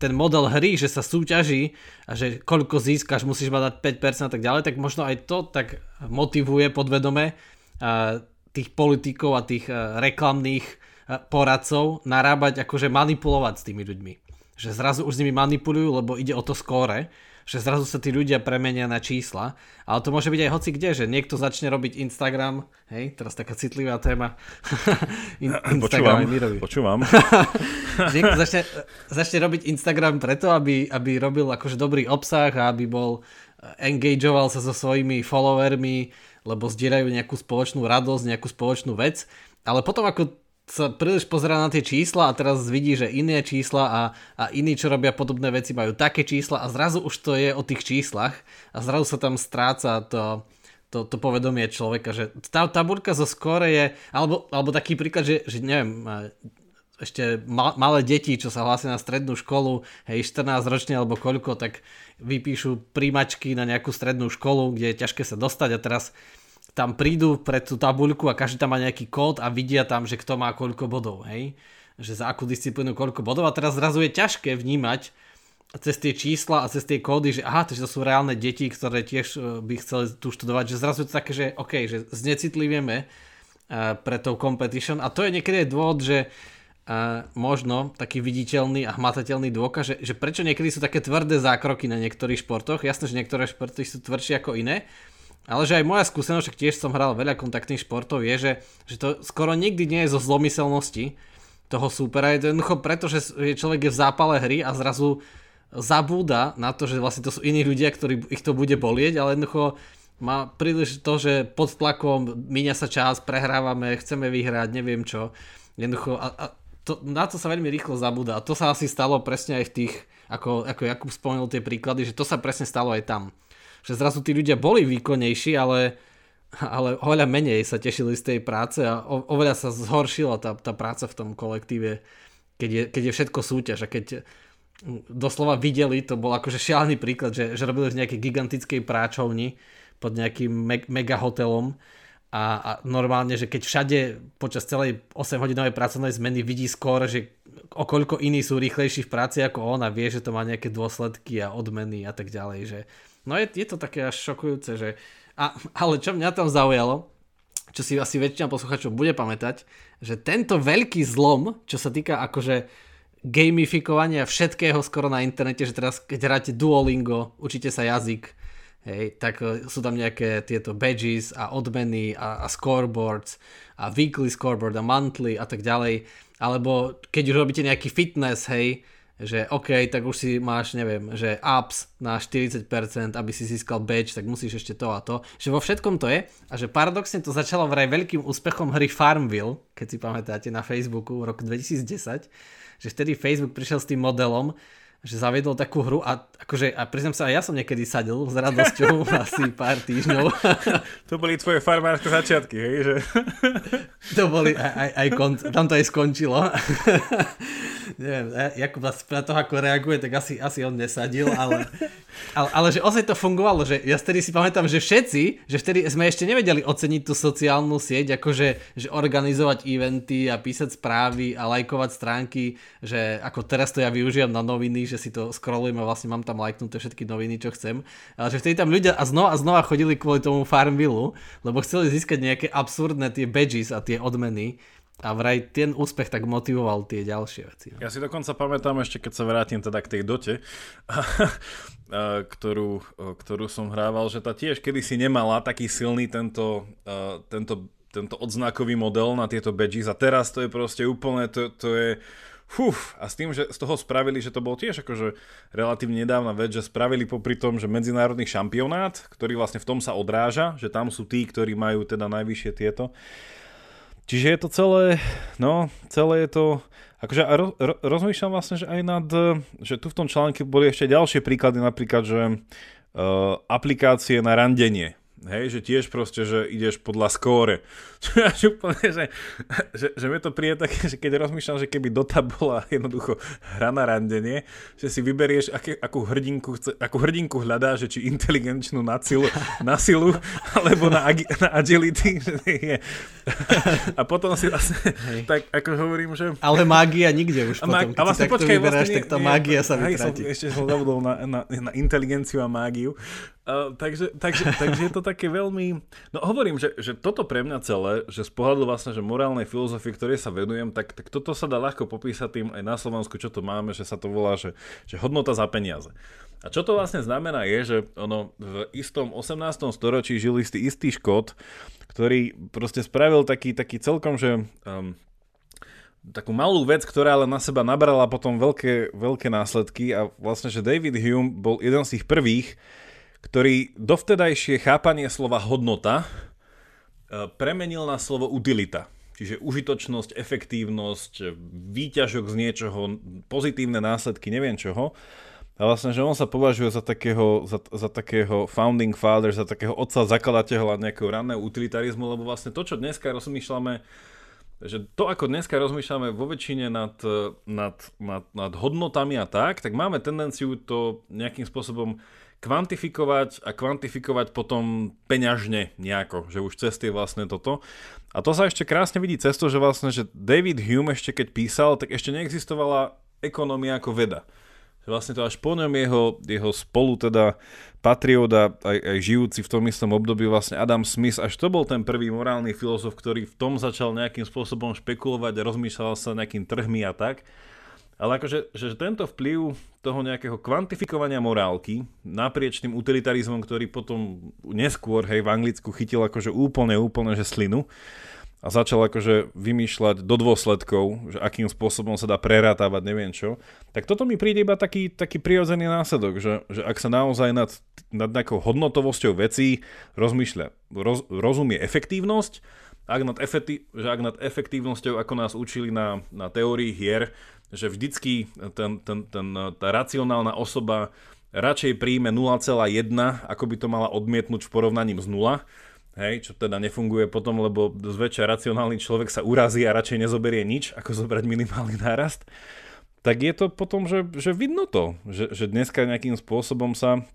ten model hry, že sa súťaží a že koľko získaš, musíš mať 5% a tak ďalej, tak možno aj to tak motivuje podvedome tých politikov a tých reklamných poradcov narábať, akože manipulovať s tými ľuďmi. Že zrazu už s nimi manipulujú, lebo ide o to skóre, že zrazu sa tí ľudia premenia na čísla, ale to môže byť aj hoci kde, že niekto začne robiť Instagram, hej, teraz taká citlivá téma. [laughs] In, Instagram počúvam, počúvam. [laughs] niekto začne, začne robiť Instagram preto, aby, aby robil akože dobrý obsah a aby bol engageoval sa so svojimi followermi, lebo zdieľajú nejakú spoločnú radosť, nejakú spoločnú vec, ale potom ako sa príliš pozerá na tie čísla a teraz vidí, že iné čísla a, a iní, čo robia podobné veci, majú také čísla a zrazu už to je o tých číslach a zrazu sa tam stráca to, to, to povedomie človeka, že tá tabuľka zo skore je, alebo, alebo taký príklad, že, že neviem, ešte ma, malé deti, čo sa hlásia na strednú školu, hej, 14 ročne alebo koľko, tak vypíšu príjmačky na nejakú strednú školu, kde je ťažké sa dostať a teraz tam prídu pred tú tabuľku a každý tam má nejaký kód a vidia tam, že kto má koľko bodov, hej? Že za akú disciplínu koľko bodov a teraz zrazu je ťažké vnímať cez tie čísla a cez tie kódy, že aha, to sú reálne deti, ktoré tiež e, by chceli tu študovať, že zrazu je to také, že OK, že znecitlivíme uh, pre tou competition a to je niekedy dôvod, že uh, možno taký viditeľný a hmatateľný dôkaz, že, že prečo niekedy sú také tvrdé zákroky na niektorých športoch. Jasné, že niektoré športy sú tvrdšie ako iné, ale že aj moja skúsenosť, tiež som hral veľa kontaktných športov, je, že, že to skoro nikdy nie je zo zlomyselnosti toho súpera. Je to jednoducho preto, že človek je v zápale hry a zrazu zabúda na to, že vlastne to sú iní ľudia, ktorí ich to bude bolieť, ale jednoducho má príliš to, že pod tlakom míňa sa čas, prehrávame, chceme vyhrať, neviem čo. Jednoducho, a, a to, na to sa veľmi rýchlo zabúda. A to sa asi stalo presne aj v tých, ako, ako Jakub spomenul tie príklady, že to sa presne stalo aj tam že zrazu tí ľudia boli výkonnejší, ale, ale oveľa menej sa tešili z tej práce a oveľa sa zhoršila tá, tá práca v tom kolektíve, keď je, keď je všetko súťaž a keď doslova videli, to bol akože šialený príklad, že, že robili v nejakej gigantickej práčovni pod nejakým me- mega hotelom a, a normálne, že keď všade počas celej 8-hodinovej pracovnej zmeny vidí skôr, že o koľko iní sú rýchlejší v práci ako on a vie, že to má nejaké dôsledky a odmeny a tak ďalej, že No je, je to také až šokujúce, že... A, ale čo mňa tam zaujalo, čo si asi väčšina posluchačov bude pamätať, že tento veľký zlom, čo sa týka akože gamifikovania všetkého skoro na internete, že teraz keď hráte Duolingo, učíte sa jazyk, hej, tak e, sú tam nejaké tieto badges a odmeny a, a scoreboards a weekly scoreboard a monthly a tak ďalej, alebo keď už robíte nejaký fitness, hej, že OK, tak už si máš, neviem, že ups na 40%, aby si získal badge, tak musíš ešte to a to. Že vo všetkom to je a že paradoxne to začalo vraj veľkým úspechom hry Farmville, keď si pamätáte na Facebooku v roku 2010, že vtedy Facebook prišiel s tým modelom, že zaviedol takú hru a akože, a priznám sa, aj ja som niekedy sadil s radosťou [laughs] asi pár týždňov. [laughs] To boli tvoje farmárske začiatky, hej? Že... [laughs] To boli aj, aj, aj konc, tam to aj skončilo. Neviem, Jakub na to, ako reaguje, tak asi, asi on nesadil, ale, ale, ale že ozaj to fungovalo, že ja vtedy si pamätám, že všetci, že vtedy sme ešte nevedeli oceniť tú sociálnu sieť, akože že organizovať eventy a písať správy a lajkovať stránky, že ako teraz to ja využívam na noviny, že si to scrollujem a vlastne mám tam lajknuté všetky noviny, čo chcem. Ale že vtedy tam ľudia a znova a znova chodili kvôli tomu Farmville, lebo chceli získať nejaké absurdné tie badges a tie odmeny. A vraj ten úspech tak motivoval tie ďalšie veci. No. Ja si dokonca pamätám ešte, keď sa vrátim teda k tej dote, [laughs] ktorú, ktorú som hrával, že tá tiež kedysi nemala taký silný tento, tento, tento odznakový model na tieto badges a teraz to je proste úplne, to, to je Fuf, a s tým, že z toho spravili, že to bol tiež akože relatívne nedávna vec, že spravili popri tom, že medzinárodný šampionát, ktorý vlastne v tom sa odráža, že tam sú tí, ktorí majú teda najvyššie tieto. Čiže je to celé, no, celé je to, akože ro, ro, rozmýšľam vlastne, že aj nad, že tu v tom článku boli ešte ďalšie príklady, napríklad, že uh, aplikácie na randenie, Hej, že tiež proste, že ideš podľa skóre. [laughs] Čo úplne, že, že, že mi to príde také, že keď rozmýšľam, že keby Dota bola [laughs] jednoducho hra na randenie, že si vyberieš, aké, akú, hrdinku chce, akú hrdinku hľadá, že či inteligenčnú na, silu, [laughs] na silu, alebo na, agi, na agility. Že je. A potom si vlastne, Hej. tak ako hovorím, že... Ale mágia nikde už a potom. A vlastne počkaj, vyberáš, vlastne, tak tá mágia sa vytratí. Som, ešte som zabudol na, na, na inteligenciu a mágiu. Uh, takže, takže, [laughs] takže je to také veľmi... No hovorím, že, že toto pre mňa celé, že z pohľadu vlastne, že morálnej filozofie, ktorej sa venujem, tak, tak toto sa dá ľahko popísať tým aj na Slovensku, čo to máme, že sa to volá, že, že hodnota za peniaze. A čo to vlastne znamená je, že ono v istom 18. storočí žil istý istý Škót, ktorý proste spravil taký, taký celkom, že um, takú malú vec, ktorá ale na seba nabrala potom veľké, veľké následky a vlastne, že David Hume bol jeden z tých prvých, ktorý dovtedajšie chápanie slova hodnota e, premenil na slovo utilita. Čiže užitočnosť, efektívnosť, výťažok z niečoho, pozitívne následky, neviem čoho. A vlastne, že on sa považuje za takého, za, za takého founding father, za takého otca zakladateľa nejakého ranného utilitarizmu, lebo vlastne to, čo dneska rozmýšľame, že to, ako dneska rozmýšľame vo väčšine nad, nad, nad, nad hodnotami a tak, tak máme tendenciu to nejakým spôsobom kvantifikovať a kvantifikovať potom peňažne nejako, že už cez tie vlastne toto. A to sa ešte krásne vidí cez to, že vlastne, že David Hume ešte keď písal, tak ešte neexistovala ekonomia ako veda. Vlastne to až po ňom jeho, jeho spolu teda patriot a aj, aj žijúci v tom istom období vlastne Adam Smith, až to bol ten prvý morálny filozof, ktorý v tom začal nejakým spôsobom špekulovať a rozmýšľal sa nejakým trhmi a tak. Ale akože že tento vplyv toho nejakého kvantifikovania morálky naprieč tým utilitarizmom, ktorý potom neskôr hej, v Anglicku chytil akože úplne, úplne, že slinu a začal akože vymýšľať do dôsledkov, že akým spôsobom sa dá prerátavať, neviem čo, tak toto mi príde iba taký, taký prirodzený následok, že, že ak sa naozaj nad, nad nejakou hodnotovosťou vecí rozmýšľa, roz, rozumie efektívnosť, ak nad, efekti- že ak nad efektívnosťou, ako nás učili na, na teórii hier, že vždycky ten, ten, ten, tá racionálna osoba radšej príjme 0,1, ako by to mala odmietnúť v porovnaní z 0, hej, čo teda nefunguje potom, lebo zväčša racionálny človek sa urazí a radšej nezoberie nič, ako zobrať minimálny nárast, tak je to potom, že, že vidno to, že, že dneska nejakým spôsobom sa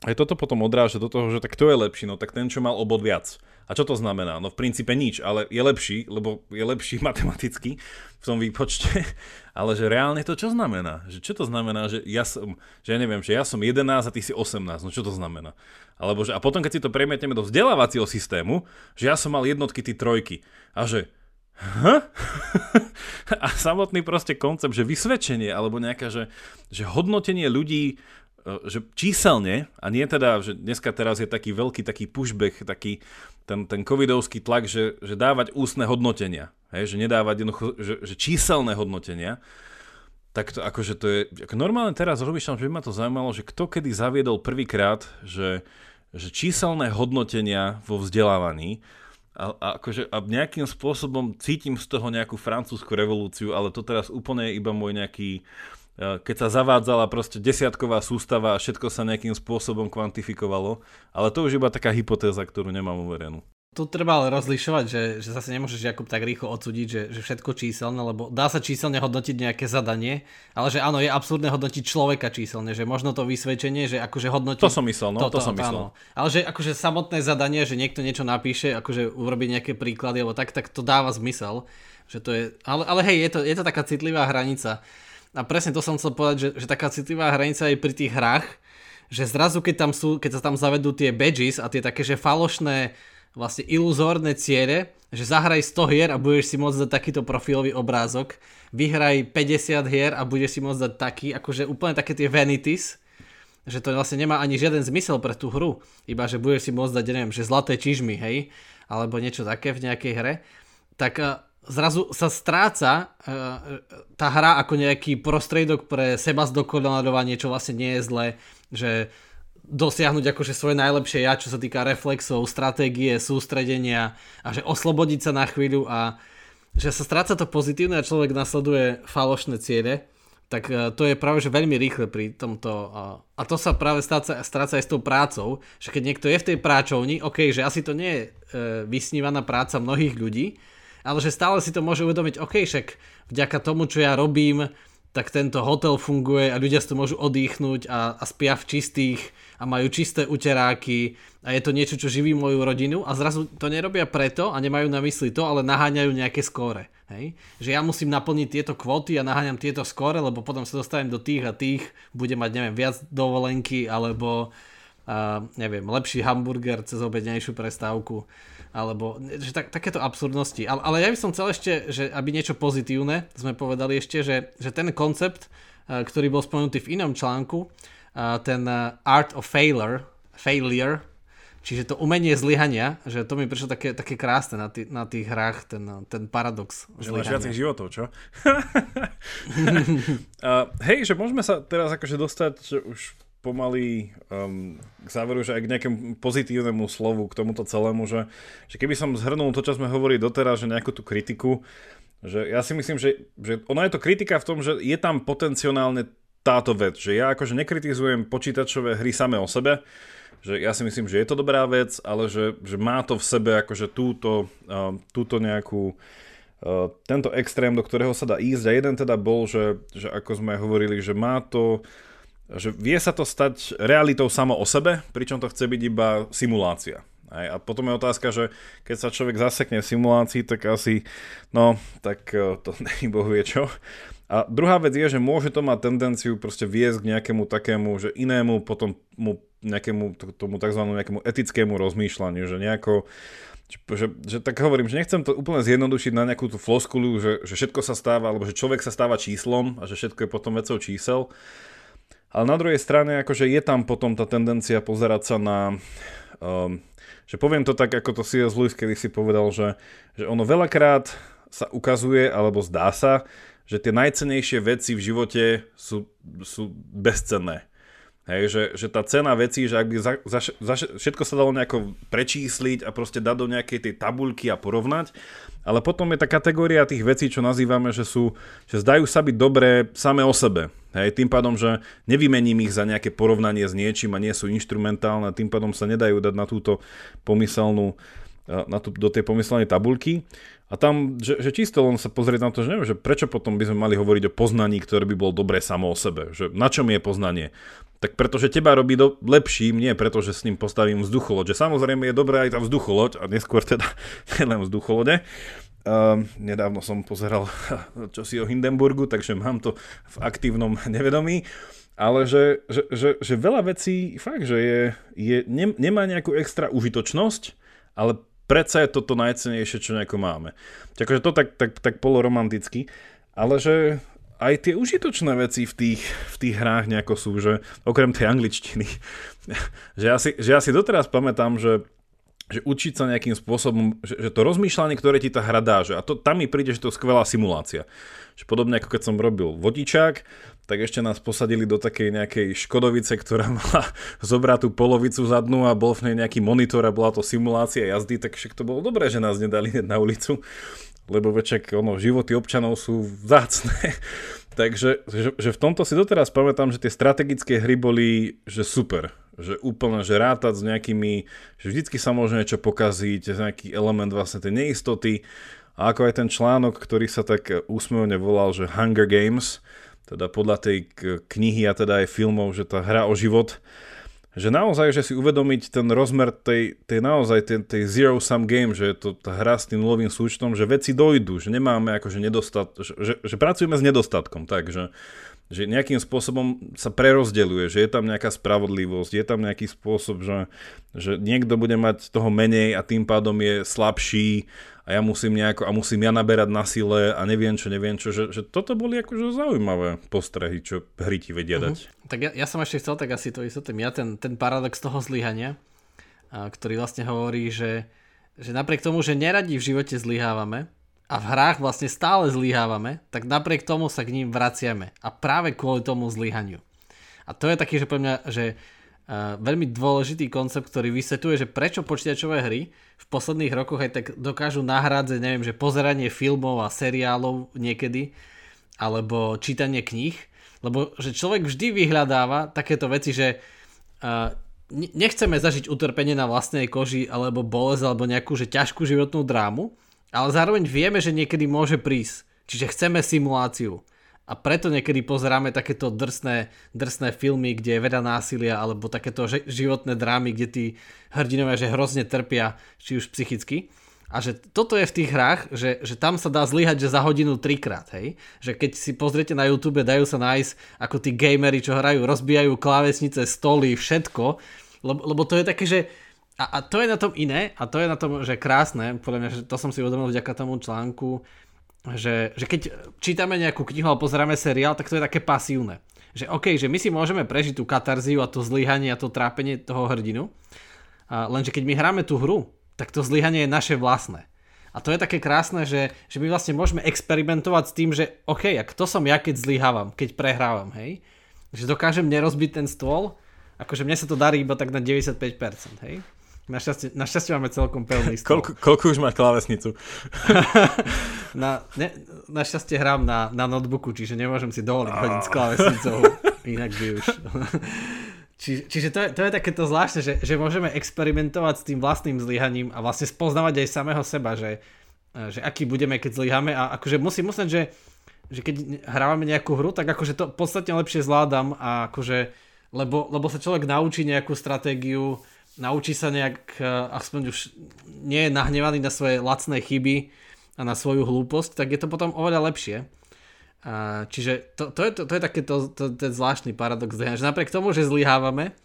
aj toto potom odráža do toho, že tak kto je lepší, no tak ten, čo mal obod viac. A čo to znamená? No v princípe nič, ale je lepší, lebo je lepší [laughs] matematicky v tom výpočte, [laughs] ale že reálne to čo znamená? Že čo to znamená, že ja som, že ja neviem, že ja som 11 a ty si 18, no čo to znamená? Alebo že, a potom keď si to premietneme do vzdelávacieho systému, že ja som mal jednotky, ty trojky a že Huh? [laughs] a samotný proste koncept, že vysvedčenie alebo nejaká, že, že hodnotenie ľudí že číselne, a nie teda, že dneska teraz je taký veľký taký pushback, taký ten, ten covidovský tlak, že, že dávať ústne hodnotenia, hej, že nedávať jednoducho, že, že číselné hodnotenia, tak to akože to je, ako normálne teraz rozmýšľam, že by ma to zaujímalo, že kto kedy zaviedol prvýkrát, že, že číselné hodnotenia vo vzdelávaní a, a, akože, a nejakým spôsobom cítim z toho nejakú francúzsku revolúciu, ale to teraz úplne je iba môj nejaký, e, keď sa zavádzala proste desiatková sústava a všetko sa nejakým spôsobom kvantifikovalo, ale to už iba taká hypotéza, ktorú nemám uverenú. Tu treba ale rozlišovať, že, že zase nemôžeš Jakub tak rýchlo odsúdiť, že, že všetko číselné, lebo dá sa číselne hodnotiť nejaké zadanie, ale že áno, je absurdné hodnotiť človeka číselne, že možno to vysvedčenie, že akože hodnotiť... To som myslel, no, to, to, to som myslel. Áno. Ale že akože samotné zadanie, že niekto niečo napíše, akože urobí nejaké príklady, alebo tak, tak to dáva zmysel. Že to je, ale, ale hej, je to, je to taká citlivá hranica. A presne to som chcel povedať, že, že taká citlivá hranica je pri tých hrách, že zrazu keď tam sú, keď sa tam zavedú tie badges a tie také, že falošné vlastne iluzórne ciele, že zahraj 100 hier a budeš si môcť dať takýto profilový obrázok, vyhraj 50 hier a budeš si môcť dať taký, akože úplne také tie vanities, že to vlastne nemá ani žiaden zmysel pre tú hru, iba že budeš si môcť dať, neviem, že zlaté čižmy, hej, alebo niečo také v nejakej hre, tak zrazu sa stráca uh, tá hra ako nejaký prostriedok pre seba zdokonalovanie, čo vlastne nie je zlé, že dosiahnuť akože svoje najlepšie ja, čo sa týka reflexov, stratégie, sústredenia a že oslobodiť sa na chvíľu a že sa stráca to pozitívne a človek nasleduje falošné ciele, tak e, to je práve že veľmi rýchle pri tomto a to sa práve stráca, stráca aj s tou prácou, že keď niekto je v tej práčovni, ok, že asi to nie je e, vysnívaná práca mnohých ľudí, ale že stále si to môže uvedomiť, ok, však vďaka tomu, čo ja robím, tak tento hotel funguje a ľudia si to môžu odýchnuť a, a spia v čistých a majú čisté uteráky a je to niečo, čo živí moju rodinu a zrazu to nerobia preto a nemajú na mysli to, ale naháňajú nejaké skóre. Hej? Že ja musím naplniť tieto kvóty a naháňam tieto skóre, lebo potom sa dostanem do tých a tých, budem mať neviem, viac dovolenky alebo uh, neviem, lepší hamburger cez obednejšiu prestávku alebo že tak, takéto absurdnosti. Ale, ale ja by som chcel ešte, že aby niečo pozitívne sme povedali ešte, že, že ten koncept, uh, ktorý bol spomenutý v inom článku, uh, ten uh, Art of Failure, failure, čiže to umenie zlyhania, že to mi prišlo také, také krásne na, tý, na tých hrách, ten, ten paradox Že máš viac životov, čo? uh, [laughs] hej, že môžeme sa teraz akože dostať, už pomaly um, k záveru, že aj k nejakému pozitívnemu slovu k tomuto celému, že, že keby som zhrnul to, čo sme hovorili doteraz, že nejakú tú kritiku, že ja si myslím, že, že ona je to kritika v tom, že je tam potenciálne táto vec, že ja akože nekritizujem počítačové hry samé o sebe, že ja si myslím, že je to dobrá vec, ale že, že má to v sebe akože túto, uh, túto nejakú uh, tento extrém, do ktorého sa dá ísť. A jeden teda bol, že, že ako sme hovorili, že má to že vie sa to stať realitou samo o sebe, pričom to chce byť iba simulácia. Aj, a potom je otázka, že keď sa človek zasekne v simulácii, tak asi, no, tak e, to [laughs] není bohu je čo. A druhá vec je, že môže to mať tendenciu proste viesť k nejakému takému, že inému potom mu nejakému tomu tzv. nejakému etickému rozmýšľaniu, že nejako že, že tak hovorím, že nechcem to úplne zjednodušiť na nejakú tú floskulu, že, že všetko sa stáva, alebo že človek sa stáva číslom a že všetko je potom vecou čísel, ale na druhej strane, akože je tam potom tá tendencia pozerať sa na... Um, že poviem to tak, ako to C.S. Lewis kedy si povedal, že, že ono veľakrát sa ukazuje, alebo zdá sa, že tie najcenejšie veci v živote sú, sú bezcenné. Hej, že, že tá cena vecí, že ak by za, za, za, všetko sa dalo nejako prečísliť a proste dať do nejakej tej tabuľky a porovnať, ale potom je tá kategória tých vecí, čo nazývame, že sú, že zdajú sa byť dobré same o sebe. Hej, tým pádom, že nevymením ich za nejaké porovnanie s niečím a nie sú instrumentálne, tým pádom sa nedajú dať na túto pomyselnú, na tú, do tej pomyselnej tabulky. A tam, že, že čisto len sa pozrieť na to, že neviem, že prečo potom by sme mali hovoriť o poznaní, ktoré by bolo dobré samo o sebe. Že na čom je poznanie? Tak pretože teba robí do, lepším, nie preto, že s ním postavím vzducholoď. Že samozrejme je dobré aj tá vzducholoď, a neskôr teda [laughs] len vzducholode, Uh, nedávno som pozeral [laughs] čosi o Hindenburgu, takže mám to v aktívnom [laughs] nevedomí. Ale že, že, že, že veľa vecí fakt, že je, je, ne, nemá nejakú extra užitočnosť, ale predsa je toto najcenejšie, čo nejako máme. Takže to tak, tak, tak poloromanticky. Ale že aj tie užitočné veci v tých, v tých hrách nejako sú, že okrem tej angličtiny, [laughs] že ja si, že ja si doteraz pamätám, že že učiť sa nejakým spôsobom, že, že to rozmýšľanie, ktoré ti tá hra dá, že a to, tam mi príde, že to je skvelá simulácia. Že podobne ako keď som robil vodičák, tak ešte nás posadili do takej nejakej Škodovice, ktorá [laughs] mala zobrať tú polovicu zadnú a bol v nej nejaký monitor a bola to simulácia jazdy, tak však to bolo dobré, že nás nedali na ulicu, lebo veček, ono, životy občanov sú vzácne. [laughs] Takže že, že v tomto si doteraz pamätám, že tie strategické hry boli že super že úplne, že rátať s nejakými, že vždycky sa môže niečo pokaziť, nejaký element vlastne tej neistoty. A ako aj ten článok, ktorý sa tak úsmevne volal, že Hunger Games, teda podľa tej knihy a teda aj filmov, že tá hra o život, že naozaj, že si uvedomiť ten rozmer tej, tej naozaj tej, tej zero sum game, že je to tá hra s tým nulovým súčtom, že veci dojdu, že nemáme akože nedostat, že, že, že pracujeme s nedostatkom, takže že nejakým spôsobom sa prerozdeľuje, že je tam nejaká spravodlivosť, je tam nejaký spôsob, že, že niekto bude mať toho menej a tým pádom je slabší a ja musím nejako, a musím ja naberať na sile a neviem čo, neviem čo, že, že toto boli akože zaujímavé postrehy, čo hry ti vedia uh-huh. dať. Tak ja, ja som ešte chcel tak asi to isotým, ja ten, ten paradox toho zlyhania, ktorý vlastne hovorí, že, že napriek tomu, že neradi v živote zlyhávame, a v hrách vlastne stále zlyhávame, tak napriek tomu sa k ním vraciame. A práve kvôli tomu zlyhaniu. A to je taký, že pre mňa, že uh, veľmi dôležitý koncept, ktorý vysvetľuje, že prečo počítačové hry v posledných rokoch aj tak dokážu nahrádzať, neviem, že pozeranie filmov a seriálov niekedy, alebo čítanie kníh, lebo že človek vždy vyhľadáva takéto veci, že uh, nechceme zažiť utrpenie na vlastnej koži alebo bolesť alebo nejakú že ťažkú životnú drámu, ale zároveň vieme, že niekedy môže prísť. Čiže chceme simuláciu. A preto niekedy pozeráme takéto drsné, drsné filmy, kde je veda násilia, alebo takéto životné drámy, kde tí hrdinovia že hrozne trpia, či už psychicky. A že toto je v tých hrách, že, že tam sa dá zlyhať, že za hodinu trikrát, hej? Že keď si pozriete na YouTube, dajú sa nájsť, ako tí gamery, čo hrajú, rozbijajú klávesnice, stoly, všetko, lebo, lebo to je také, že a, a to je na tom iné a to je na tom, že krásne, podľa mňa, že to som si uvedomil vďaka tomu článku, že, že keď čítame nejakú knihu alebo pozeráme seriál, tak to je také pasívne. Že OK, že my si môžeme prežiť tú katarziu a to zlyhanie a to trápenie toho hrdinu, a lenže keď my hráme tú hru, tak to zlyhanie je naše vlastné. A to je také krásne, že, že my vlastne môžeme experimentovať s tým, že OK, a kto som ja, keď zlyhávam, keď prehrávam, hej? Že dokážem nerozbiť ten stôl, akože mne sa to darí iba tak na 95%, hej? Našťastie, našťastie máme celkom pevný stôl. Koľko, koľko už máš klávesnicu? [laughs] na, ne, našťastie hrám na, na notebooku, čiže nemôžem si dovoliť hodiť s klávesnicou. Inak by už... [laughs] Či, čiže to je, to je takéto zvláštne, že, že môžeme experimentovať s tým vlastným zlyhaním a vlastne spoznávať aj samého seba, že, že aký budeme, keď zlyhame a akože musím musieť, že, že keď hrávame nejakú hru, tak akože to podstatne lepšie zvládam a akože, lebo, lebo sa človek naučí nejakú stratégiu, naučí sa nejak, e, aspoň už nie je nahnevaný na svoje lacné chyby a na svoju hlúposť, tak je to potom oveľa lepšie. A, čiže to, to, je, to, to je taký to, to, ten zvláštny paradox, že napriek tomu, že zlyhávame,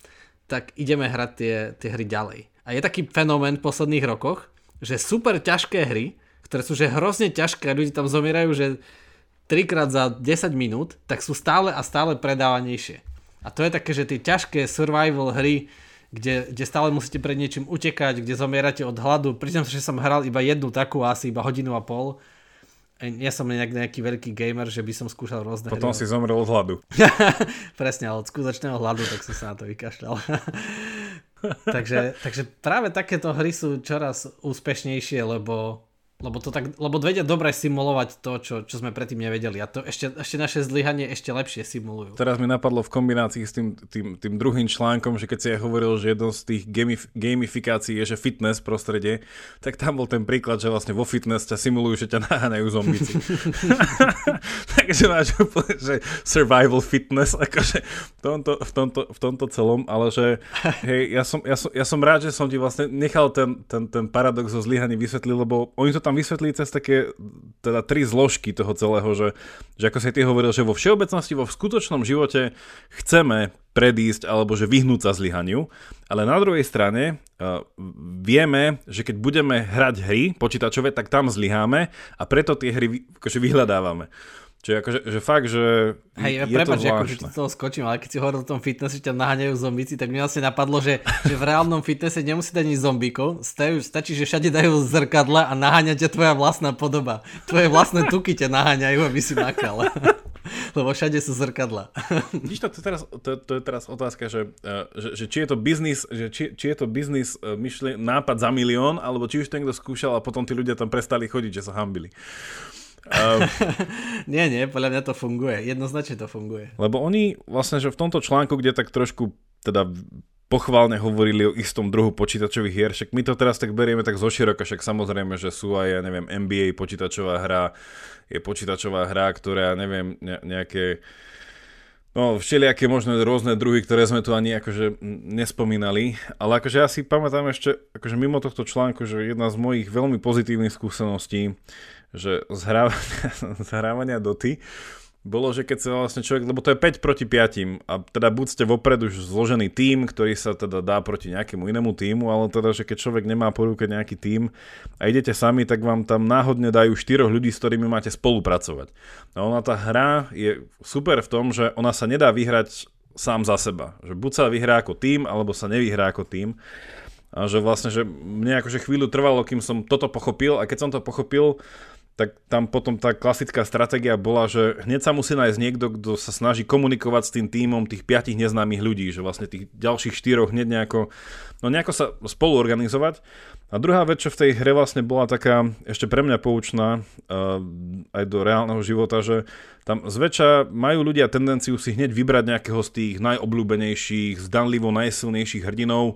tak ideme hrať tie, tie hry ďalej. A je taký fenomén v posledných rokoch, že super ťažké hry, ktoré sú že hrozne ťažké, ľudí tam zomierajú, že trikrát za 10 minút, tak sú stále a stále predávanejšie. A to je také, že tie ťažké survival hry, kde, kde stále musíte pred niečím utekať, kde zomierate od hladu. Priznám sa, že som hral iba jednu takú, asi iba hodinu a pol. Ja som nejak nejaký veľký gamer, že by som skúšal rôzne Potom hry. si zomrel od hladu. [laughs] Presne, ale od skutočného hladu, tak som sa na to vykašľal. [laughs] takže, takže práve takéto hry sú čoraz úspešnejšie, lebo lebo, to tak, lebo vedia dobre simulovať to, čo, čo sme predtým nevedeli. A to ešte, ešte naše zlyhanie ešte lepšie simulujú. Teraz mi napadlo v kombinácii s tým, tým, tým druhým článkom, že keď si ja hovoril, že jedno z tých gamif- gamifikácií je, že fitness prostredie, tak tam bol ten príklad, že vlastne vo fitness ťa simulujú, že ťa naháňajú zombici. [laughs] [laughs] Takže máš úplne, že survival fitness, akože v tomto, v tomto, v tomto celom, ale že hej, ja som, ja, som, ja som rád, že som ti vlastne nechal ten, ten, ten paradox o zlyhaní vysvetliť, lebo oni to tam vysvetlí cez také teda tri zložky toho celého, že, že ako sa ty hovoril, že vo všeobecnosti, vo skutočnom živote chceme predísť alebo že vyhnúť sa zlyhaniu, ale na druhej strane uh, vieme, že keď budeme hrať hry počítačové, tak tam zlyháme a preto tie hry akože vyhľadávame. Čiže akože, že fakt, že Hej, je prepáč, to ako, že ti toho skočím, ale keď si hovoril o tom fitnesse, že ťa naháňajú zombici, tak mi vlastne napadlo, že, že v reálnom fitnesse nemusí dať ani zombíkov, stačí, že všade dajú zrkadla a naháňa ťa tvoja vlastná podoba. Tvoje vlastné tuky ťa naháňajú, aby si makal. [laughs] Lebo všade sú zrkadla. Vidíš to, to, teraz, to, to je teraz otázka, že, eh, že, že či je to biznis, že či, či je to biznis eh, myšli, nápad za milión, alebo či už to niekto skúšal a potom tí ľudia tam prestali chodiť, že sa hambili. Um, [laughs] nie, nie, podľa mňa to funguje. Jednoznačne to funguje. Lebo oni vlastne, že v tomto článku, kde tak trošku teda pochválne hovorili o istom druhu počítačových hier, však my to teraz tak berieme tak zoširoka, však samozrejme, že sú aj, ja neviem, NBA počítačová hra, je počítačová hra, ktorá, neviem, nejaké No, všelijaké možno rôzne druhy, ktoré sme tu ani akože nespomínali, ale akože ja si pamätám ešte, akože mimo tohto článku, že jedna z mojich veľmi pozitívnych skúseností že zhrávania, [laughs] zhrávania doty bolo, že keď sa vlastne človek, lebo to je 5 proti 5 a teda buď ste vopred už zložený tím, ktorý sa teda dá proti nejakému inému týmu, ale teda, že keď človek nemá po ruke nejaký tím a idete sami, tak vám tam náhodne dajú 4 ľudí, s ktorými máte spolupracovať. No ona tá hra je super v tom, že ona sa nedá vyhrať sám za seba. Že buď sa vyhrá ako tým, alebo sa nevyhrá ako tým. A že vlastne, že mne akože chvíľu trvalo, kým som toto pochopil a keď som to pochopil, tak tam potom tá klasická stratégia bola, že hneď sa musí nájsť niekto, kto sa snaží komunikovať s tým týmom tých piatich neznámych ľudí, že vlastne tých ďalších štyroch hneď nejako, no nejako sa spolu organizovať. A druhá vec, čo v tej hre vlastne bola taká ešte pre mňa poučná uh, aj do reálneho života, že tam zväčša majú ľudia tendenciu si hneď vybrať nejakého z tých najobľúbenejších, zdanlivo najsilnejších hrdinov,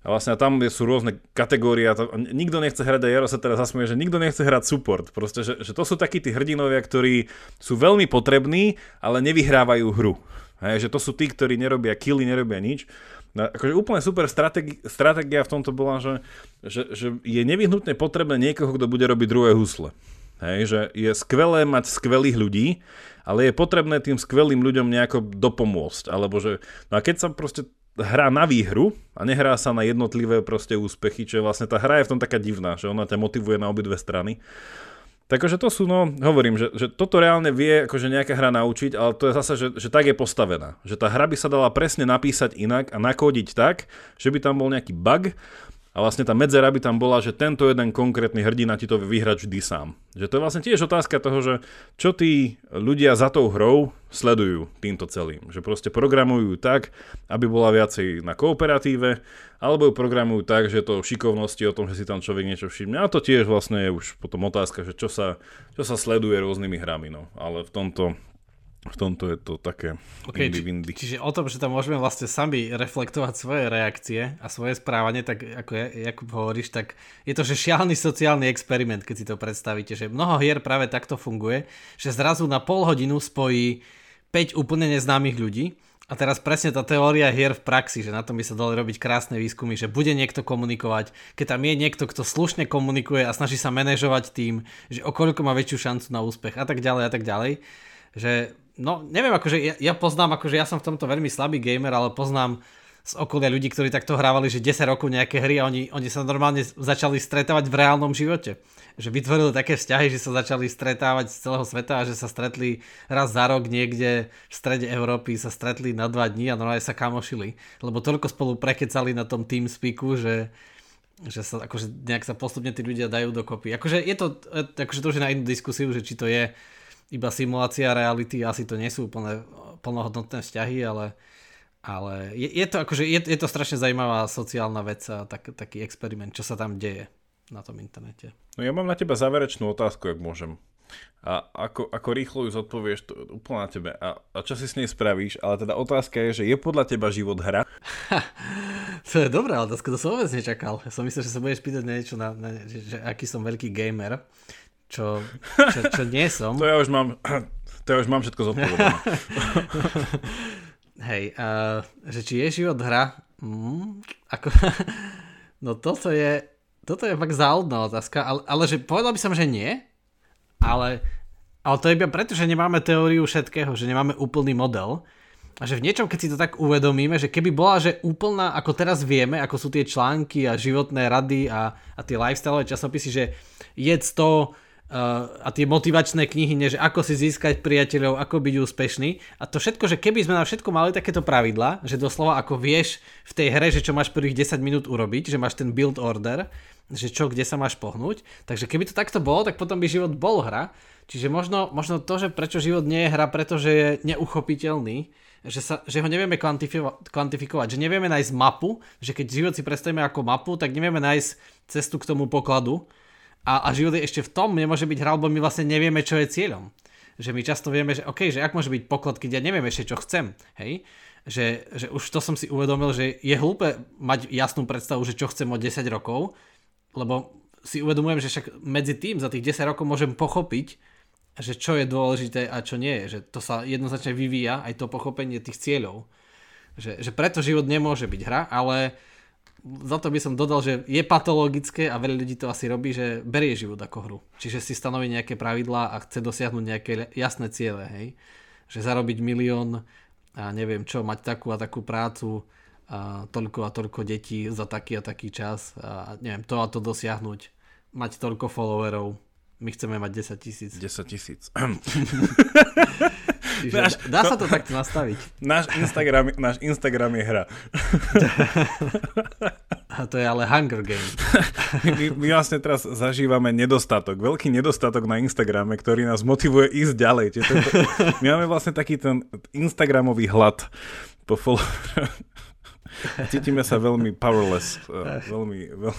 a vlastne tam sú rôzne kategórie a to, nikto nechce hrať, a Jaro sa teraz zasmie, že nikto nechce hrať support. Proste, že, že to sú takí tí hrdinovia, ktorí sú veľmi potrební, ale nevyhrávajú hru. Hej, že to sú tí, ktorí nerobia killy, nerobia nič. No, akože úplne super strategi- stratégia v tomto bola, že, že, že je nevyhnutne potrebné niekoho, kto bude robiť druhé husle. Hej, že je skvelé mať skvelých ľudí, ale je potrebné tým skvelým ľuďom nejako dopomôcť. Alebo že, no a keď sa proste hrá na výhru a nehrá sa na jednotlivé proste úspechy, čo vlastne tá hra je v tom taká divná, že ona ťa motivuje na obidve strany. Takže to sú, no, hovorím, že, že toto reálne vie akože nejaká hra naučiť, ale to je zase, že, že tak je postavená. Že tá hra by sa dala presne napísať inak a nakódiť tak, že by tam bol nejaký bug a vlastne tá medzera by tam bola, že tento jeden konkrétny hrdina ti to vyhrať vždy sám. Že to je vlastne tiež otázka toho, že čo tí ľudia za tou hrou sledujú týmto celým. Že proste programujú tak, aby bola viacej na kooperatíve, alebo ju programujú tak, že to šikovnosti o tom, že si tam človek niečo všimne. A to tiež vlastne je už potom otázka, že čo sa, čo sa sleduje rôznymi hrami. No. Ale v tomto v tomto je to také okay, či, Čiže o tom, že tam môžeme vlastne sami reflektovať svoje reakcie a svoje správanie, tak ako Jakub hovoríš, tak je to, že šialený sociálny experiment, keď si to predstavíte, že mnoho hier práve takto funguje, že zrazu na pol hodinu spojí 5 úplne neznámych ľudí. A teraz presne tá teória hier v praxi, že na tom by sa dali robiť krásne výskumy, že bude niekto komunikovať, keď tam je niekto, kto slušne komunikuje a snaží sa manažovať tým, že okoľko má väčšiu šancu na úspech a tak ďalej a tak ďalej, že no neviem, akože ja, ja poznám, akože ja som v tomto veľmi slabý gamer, ale poznám z okolia ľudí, ktorí takto hrávali, že 10 rokov nejaké hry a oni, oni sa normálne začali stretávať v reálnom živote. Že vytvorili také vzťahy, že sa začali stretávať z celého sveta a že sa stretli raz za rok niekde v strede Európy, sa stretli na dva dní a normálne sa kamošili. Lebo toľko spolu prekecali na tom TeamSpeaku, že, že sa akože nejak sa postupne tí ľudia dajú dokopy. Akože je to, akože to už je na inú diskusiu, že či to je iba simulácia reality, asi to nie sú úplne plnohodnotné vzťahy, ale, ale je, je to akože, je, je to strašne zaujímavá sociálna vec a tak, taký experiment, čo sa tam deje na tom internete. No ja mám na teba záverečnú otázku, ak môžem. A ako, ako rýchlo ju zodpovieš, to úplne na tebe. A, a čo si s nej spravíš? Ale teda otázka je, že je podľa teba život hra? [laughs] to je dobrá otázka, to som vôbec nečakal. Ja som myslel, že sa budeš pýtať niečo, na, na, že, že aký som veľký gamer čo, [laughs] čo, čo nie som. to ja už mám, [clears throat] to ja už mám všetko zodpovedané. [laughs] Hej, uh, že či je život hra? Mm, ako, [laughs] no toto je, toto je fakt záľudná otázka, ale, ale že povedal by som, že nie, ale, ale to je iba preto, že nemáme teóriu všetkého, že nemáme úplný model. A že v niečom, keď si to tak uvedomíme, že keby bola, že úplná, ako teraz vieme, ako sú tie články a životné rady a, a tie lifestyle časopisy, že jedz to, a tie motivačné knihy, že ako si získať priateľov, ako byť úspešný. A to všetko, že keby sme na všetko mali takéto pravidla, že doslova ako vieš v tej hre, že čo máš prvých 10 minút urobiť, že máš ten build order, že čo, kde sa máš pohnúť. Takže keby to takto bolo, tak potom by život bol hra. Čiže možno, možno to, že prečo život nie je hra, pretože je neuchopiteľný, že, sa, že ho nevieme kvantifikovať, že nevieme nájsť mapu, že keď život si predstavíme ako mapu, tak nevieme nájsť cestu k tomu pokladu, a, a život je ešte v tom, nemôže byť hra, lebo my vlastne nevieme, čo je cieľom. Že my často vieme, že OK, že ak môže byť poklad, keď ja neviem ešte, čo chcem, hej? Že, že už to som si uvedomil, že je hlúpe mať jasnú predstavu, že čo chcem o 10 rokov, lebo si uvedomujem, že však medzi tým za tých 10 rokov môžem pochopiť, že čo je dôležité a čo nie je. Že to sa jednoznačne vyvíja, aj to pochopenie tých cieľov. Že, že preto život nemôže byť hra, ale za to by som dodal, že je patologické a veľa ľudí to asi robí, že berie život ako hru. Čiže si stanoví nejaké pravidlá a chce dosiahnuť nejaké jasné ciele, hej. Že zarobiť milión a neviem čo, mať takú a takú prácu a toľko a toľko detí za taký a taký čas a neviem, to a to dosiahnuť, mať toľko followerov. My chceme mať 10 tisíc. 10 tisíc. [laughs] náš, dá sa to takto nastaviť. Náš Instagram, náš Instagram je hra. [laughs] A to je ale Hunger Game. [laughs] My, my vlastne teraz zažívame nedostatok, veľký nedostatok na Instagrame, ktorý nás motivuje ísť ďalej. Čiže to, my máme vlastne taký ten Instagramový hlad po followeroch. [laughs] Cítime sa veľmi powerless, veľmi, veľ,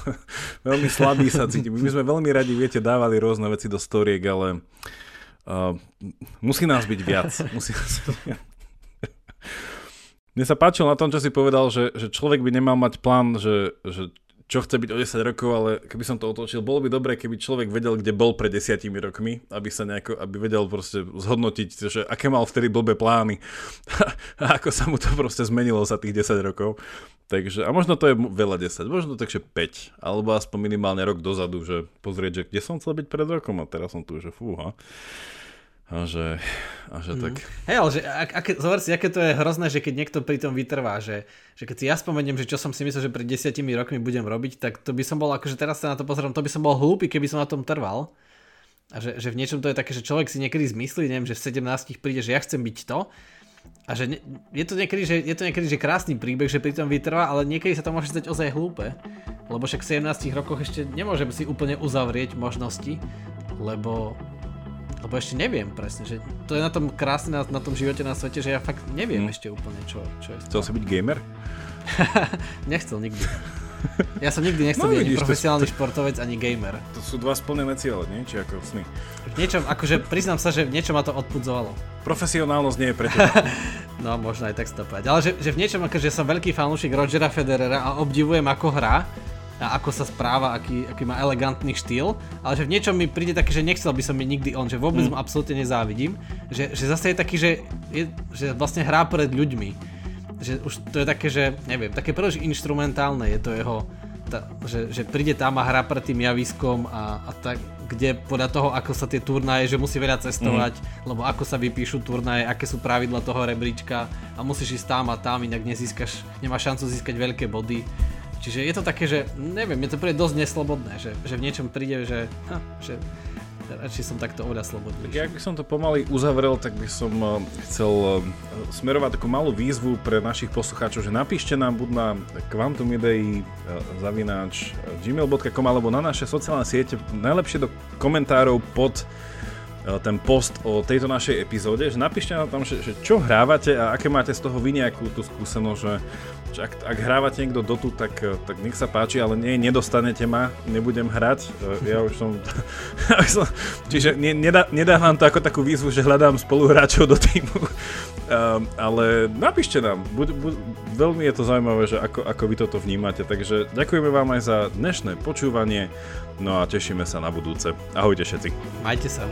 veľmi slabí sa cítime. My sme veľmi radi, viete, dávali rôzne veci do storiek, ale Uh, musí nás byť viac. Musí nás byť viac. Mne sa páčilo na tom, čo si povedal, že, že človek by nemal mať plán, že, že čo chce byť o 10 rokov, ale keby som to otočil, bolo by dobré, keby človek vedel, kde bol pred desiatimi rokmi, aby sa nejako, aby vedel proste zhodnotiť, že aké mal vtedy blbé plány [laughs] a ako sa mu to proste zmenilo za tých 10 rokov. Takže, a možno to je veľa 10, možno takže 5, alebo aspoň minimálne rok dozadu, že pozrieť, že kde som chcel byť pred rokom a teraz som tu, že fúha. A že, a že mm. tak... Hej, ale že, ak, ak, zober si, aké to je hrozné, že keď niekto pri tom vytrvá, že, že keď si ja spomeniem, že čo som si myslel, že pred desiatimi rokmi budem robiť, tak to by som bol, akože teraz sa na to pozerám, to by som bol hlúpy, keby som na tom trval. A že, že v niečom to je také, že človek si niekedy zmyslí, neviem, že v 17 príde, že ja chcem byť to. A že ne, je, to niekedy, že je to niekedy, že krásny príbeh, že pri tom vytrvá, ale niekedy sa to môže stať ozaj hlúpe. Lebo však v 17 rokoch ešte nemôžem si úplne uzavrieť možnosti, lebo lebo ešte neviem presne, že to je na tom krásne na, na tom živote na svete, že ja fakt neviem hmm. ešte úplne, čo, čo je. Chcel si byť gamer? [laughs] Nechcel nikdy. Ja som nikdy nechcel no, byť ani profesionálny to, športovec, ani gamer. To sú dva splnené ciele, nie? Či ako sny? V niečom, akože priznám sa, že niečo ma to odpudzovalo. Profesionálnosť nie je pre teba. [laughs] no, možno aj tak to povedať. Ale že, že v niečom, akože som veľký fanúšik Rogera Federera a obdivujem ako hrá, a ako sa správa, aký, aký má elegantný štýl, ale že v niečom mi príde také, že nechcel by som mi nikdy on, že vôbec mm. mu absolútne nezávidím, že, že zase je taký, že, je, že vlastne hrá pred ľuďmi, že už to je také, že neviem, také príliš instrumentálne je to jeho, ta, že, že príde tam a hrá pred tým javiskom a, a tak, kde podľa toho, ako sa tie turnaje, že musí veľa cestovať, mm. lebo ako sa vypíšu turnaje, aké sú pravidla toho rebríčka a musíš ísť tam a tam, inak nezískaš, nemáš šancu získať veľké body Čiže je to také, že neviem, je to príde dosť neslobodné, že, že v niečom príde, že, ha, že radšej som takto oľa slobodný. Tak ak by som to pomaly uzavrel, tak by som uh, chcel uh, smerovať takú malú výzvu pre našich poslucháčov, že napíšte nám buď na quantumidei uh, zavináč gmail.com alebo na naše sociálne siete, najlepšie do komentárov pod ten post o tejto našej epizóde, že napíšte nám tam, že, že čo hrávate a aké máte z toho vy nejakú tú skúsenosť, že ak, ak hrávate niekto Dotu, tak, eh, tak nech sa páči, ale nie, nedostanete ma, nebudem hrať. Eh, ja už som... [laughs] čiže ne, nedá, nedávam to ako takú výzvu, že hľadám spoluhráčov do týmu. Um, [laughs] ale napíšte nám, buď, buď, veľmi je to zaujímavé, že ako, ako vy toto vnímate. Takže ďakujeme vám aj za dnešné počúvanie, no a tešíme sa na budúce. Ahojte všetci. Majte sa.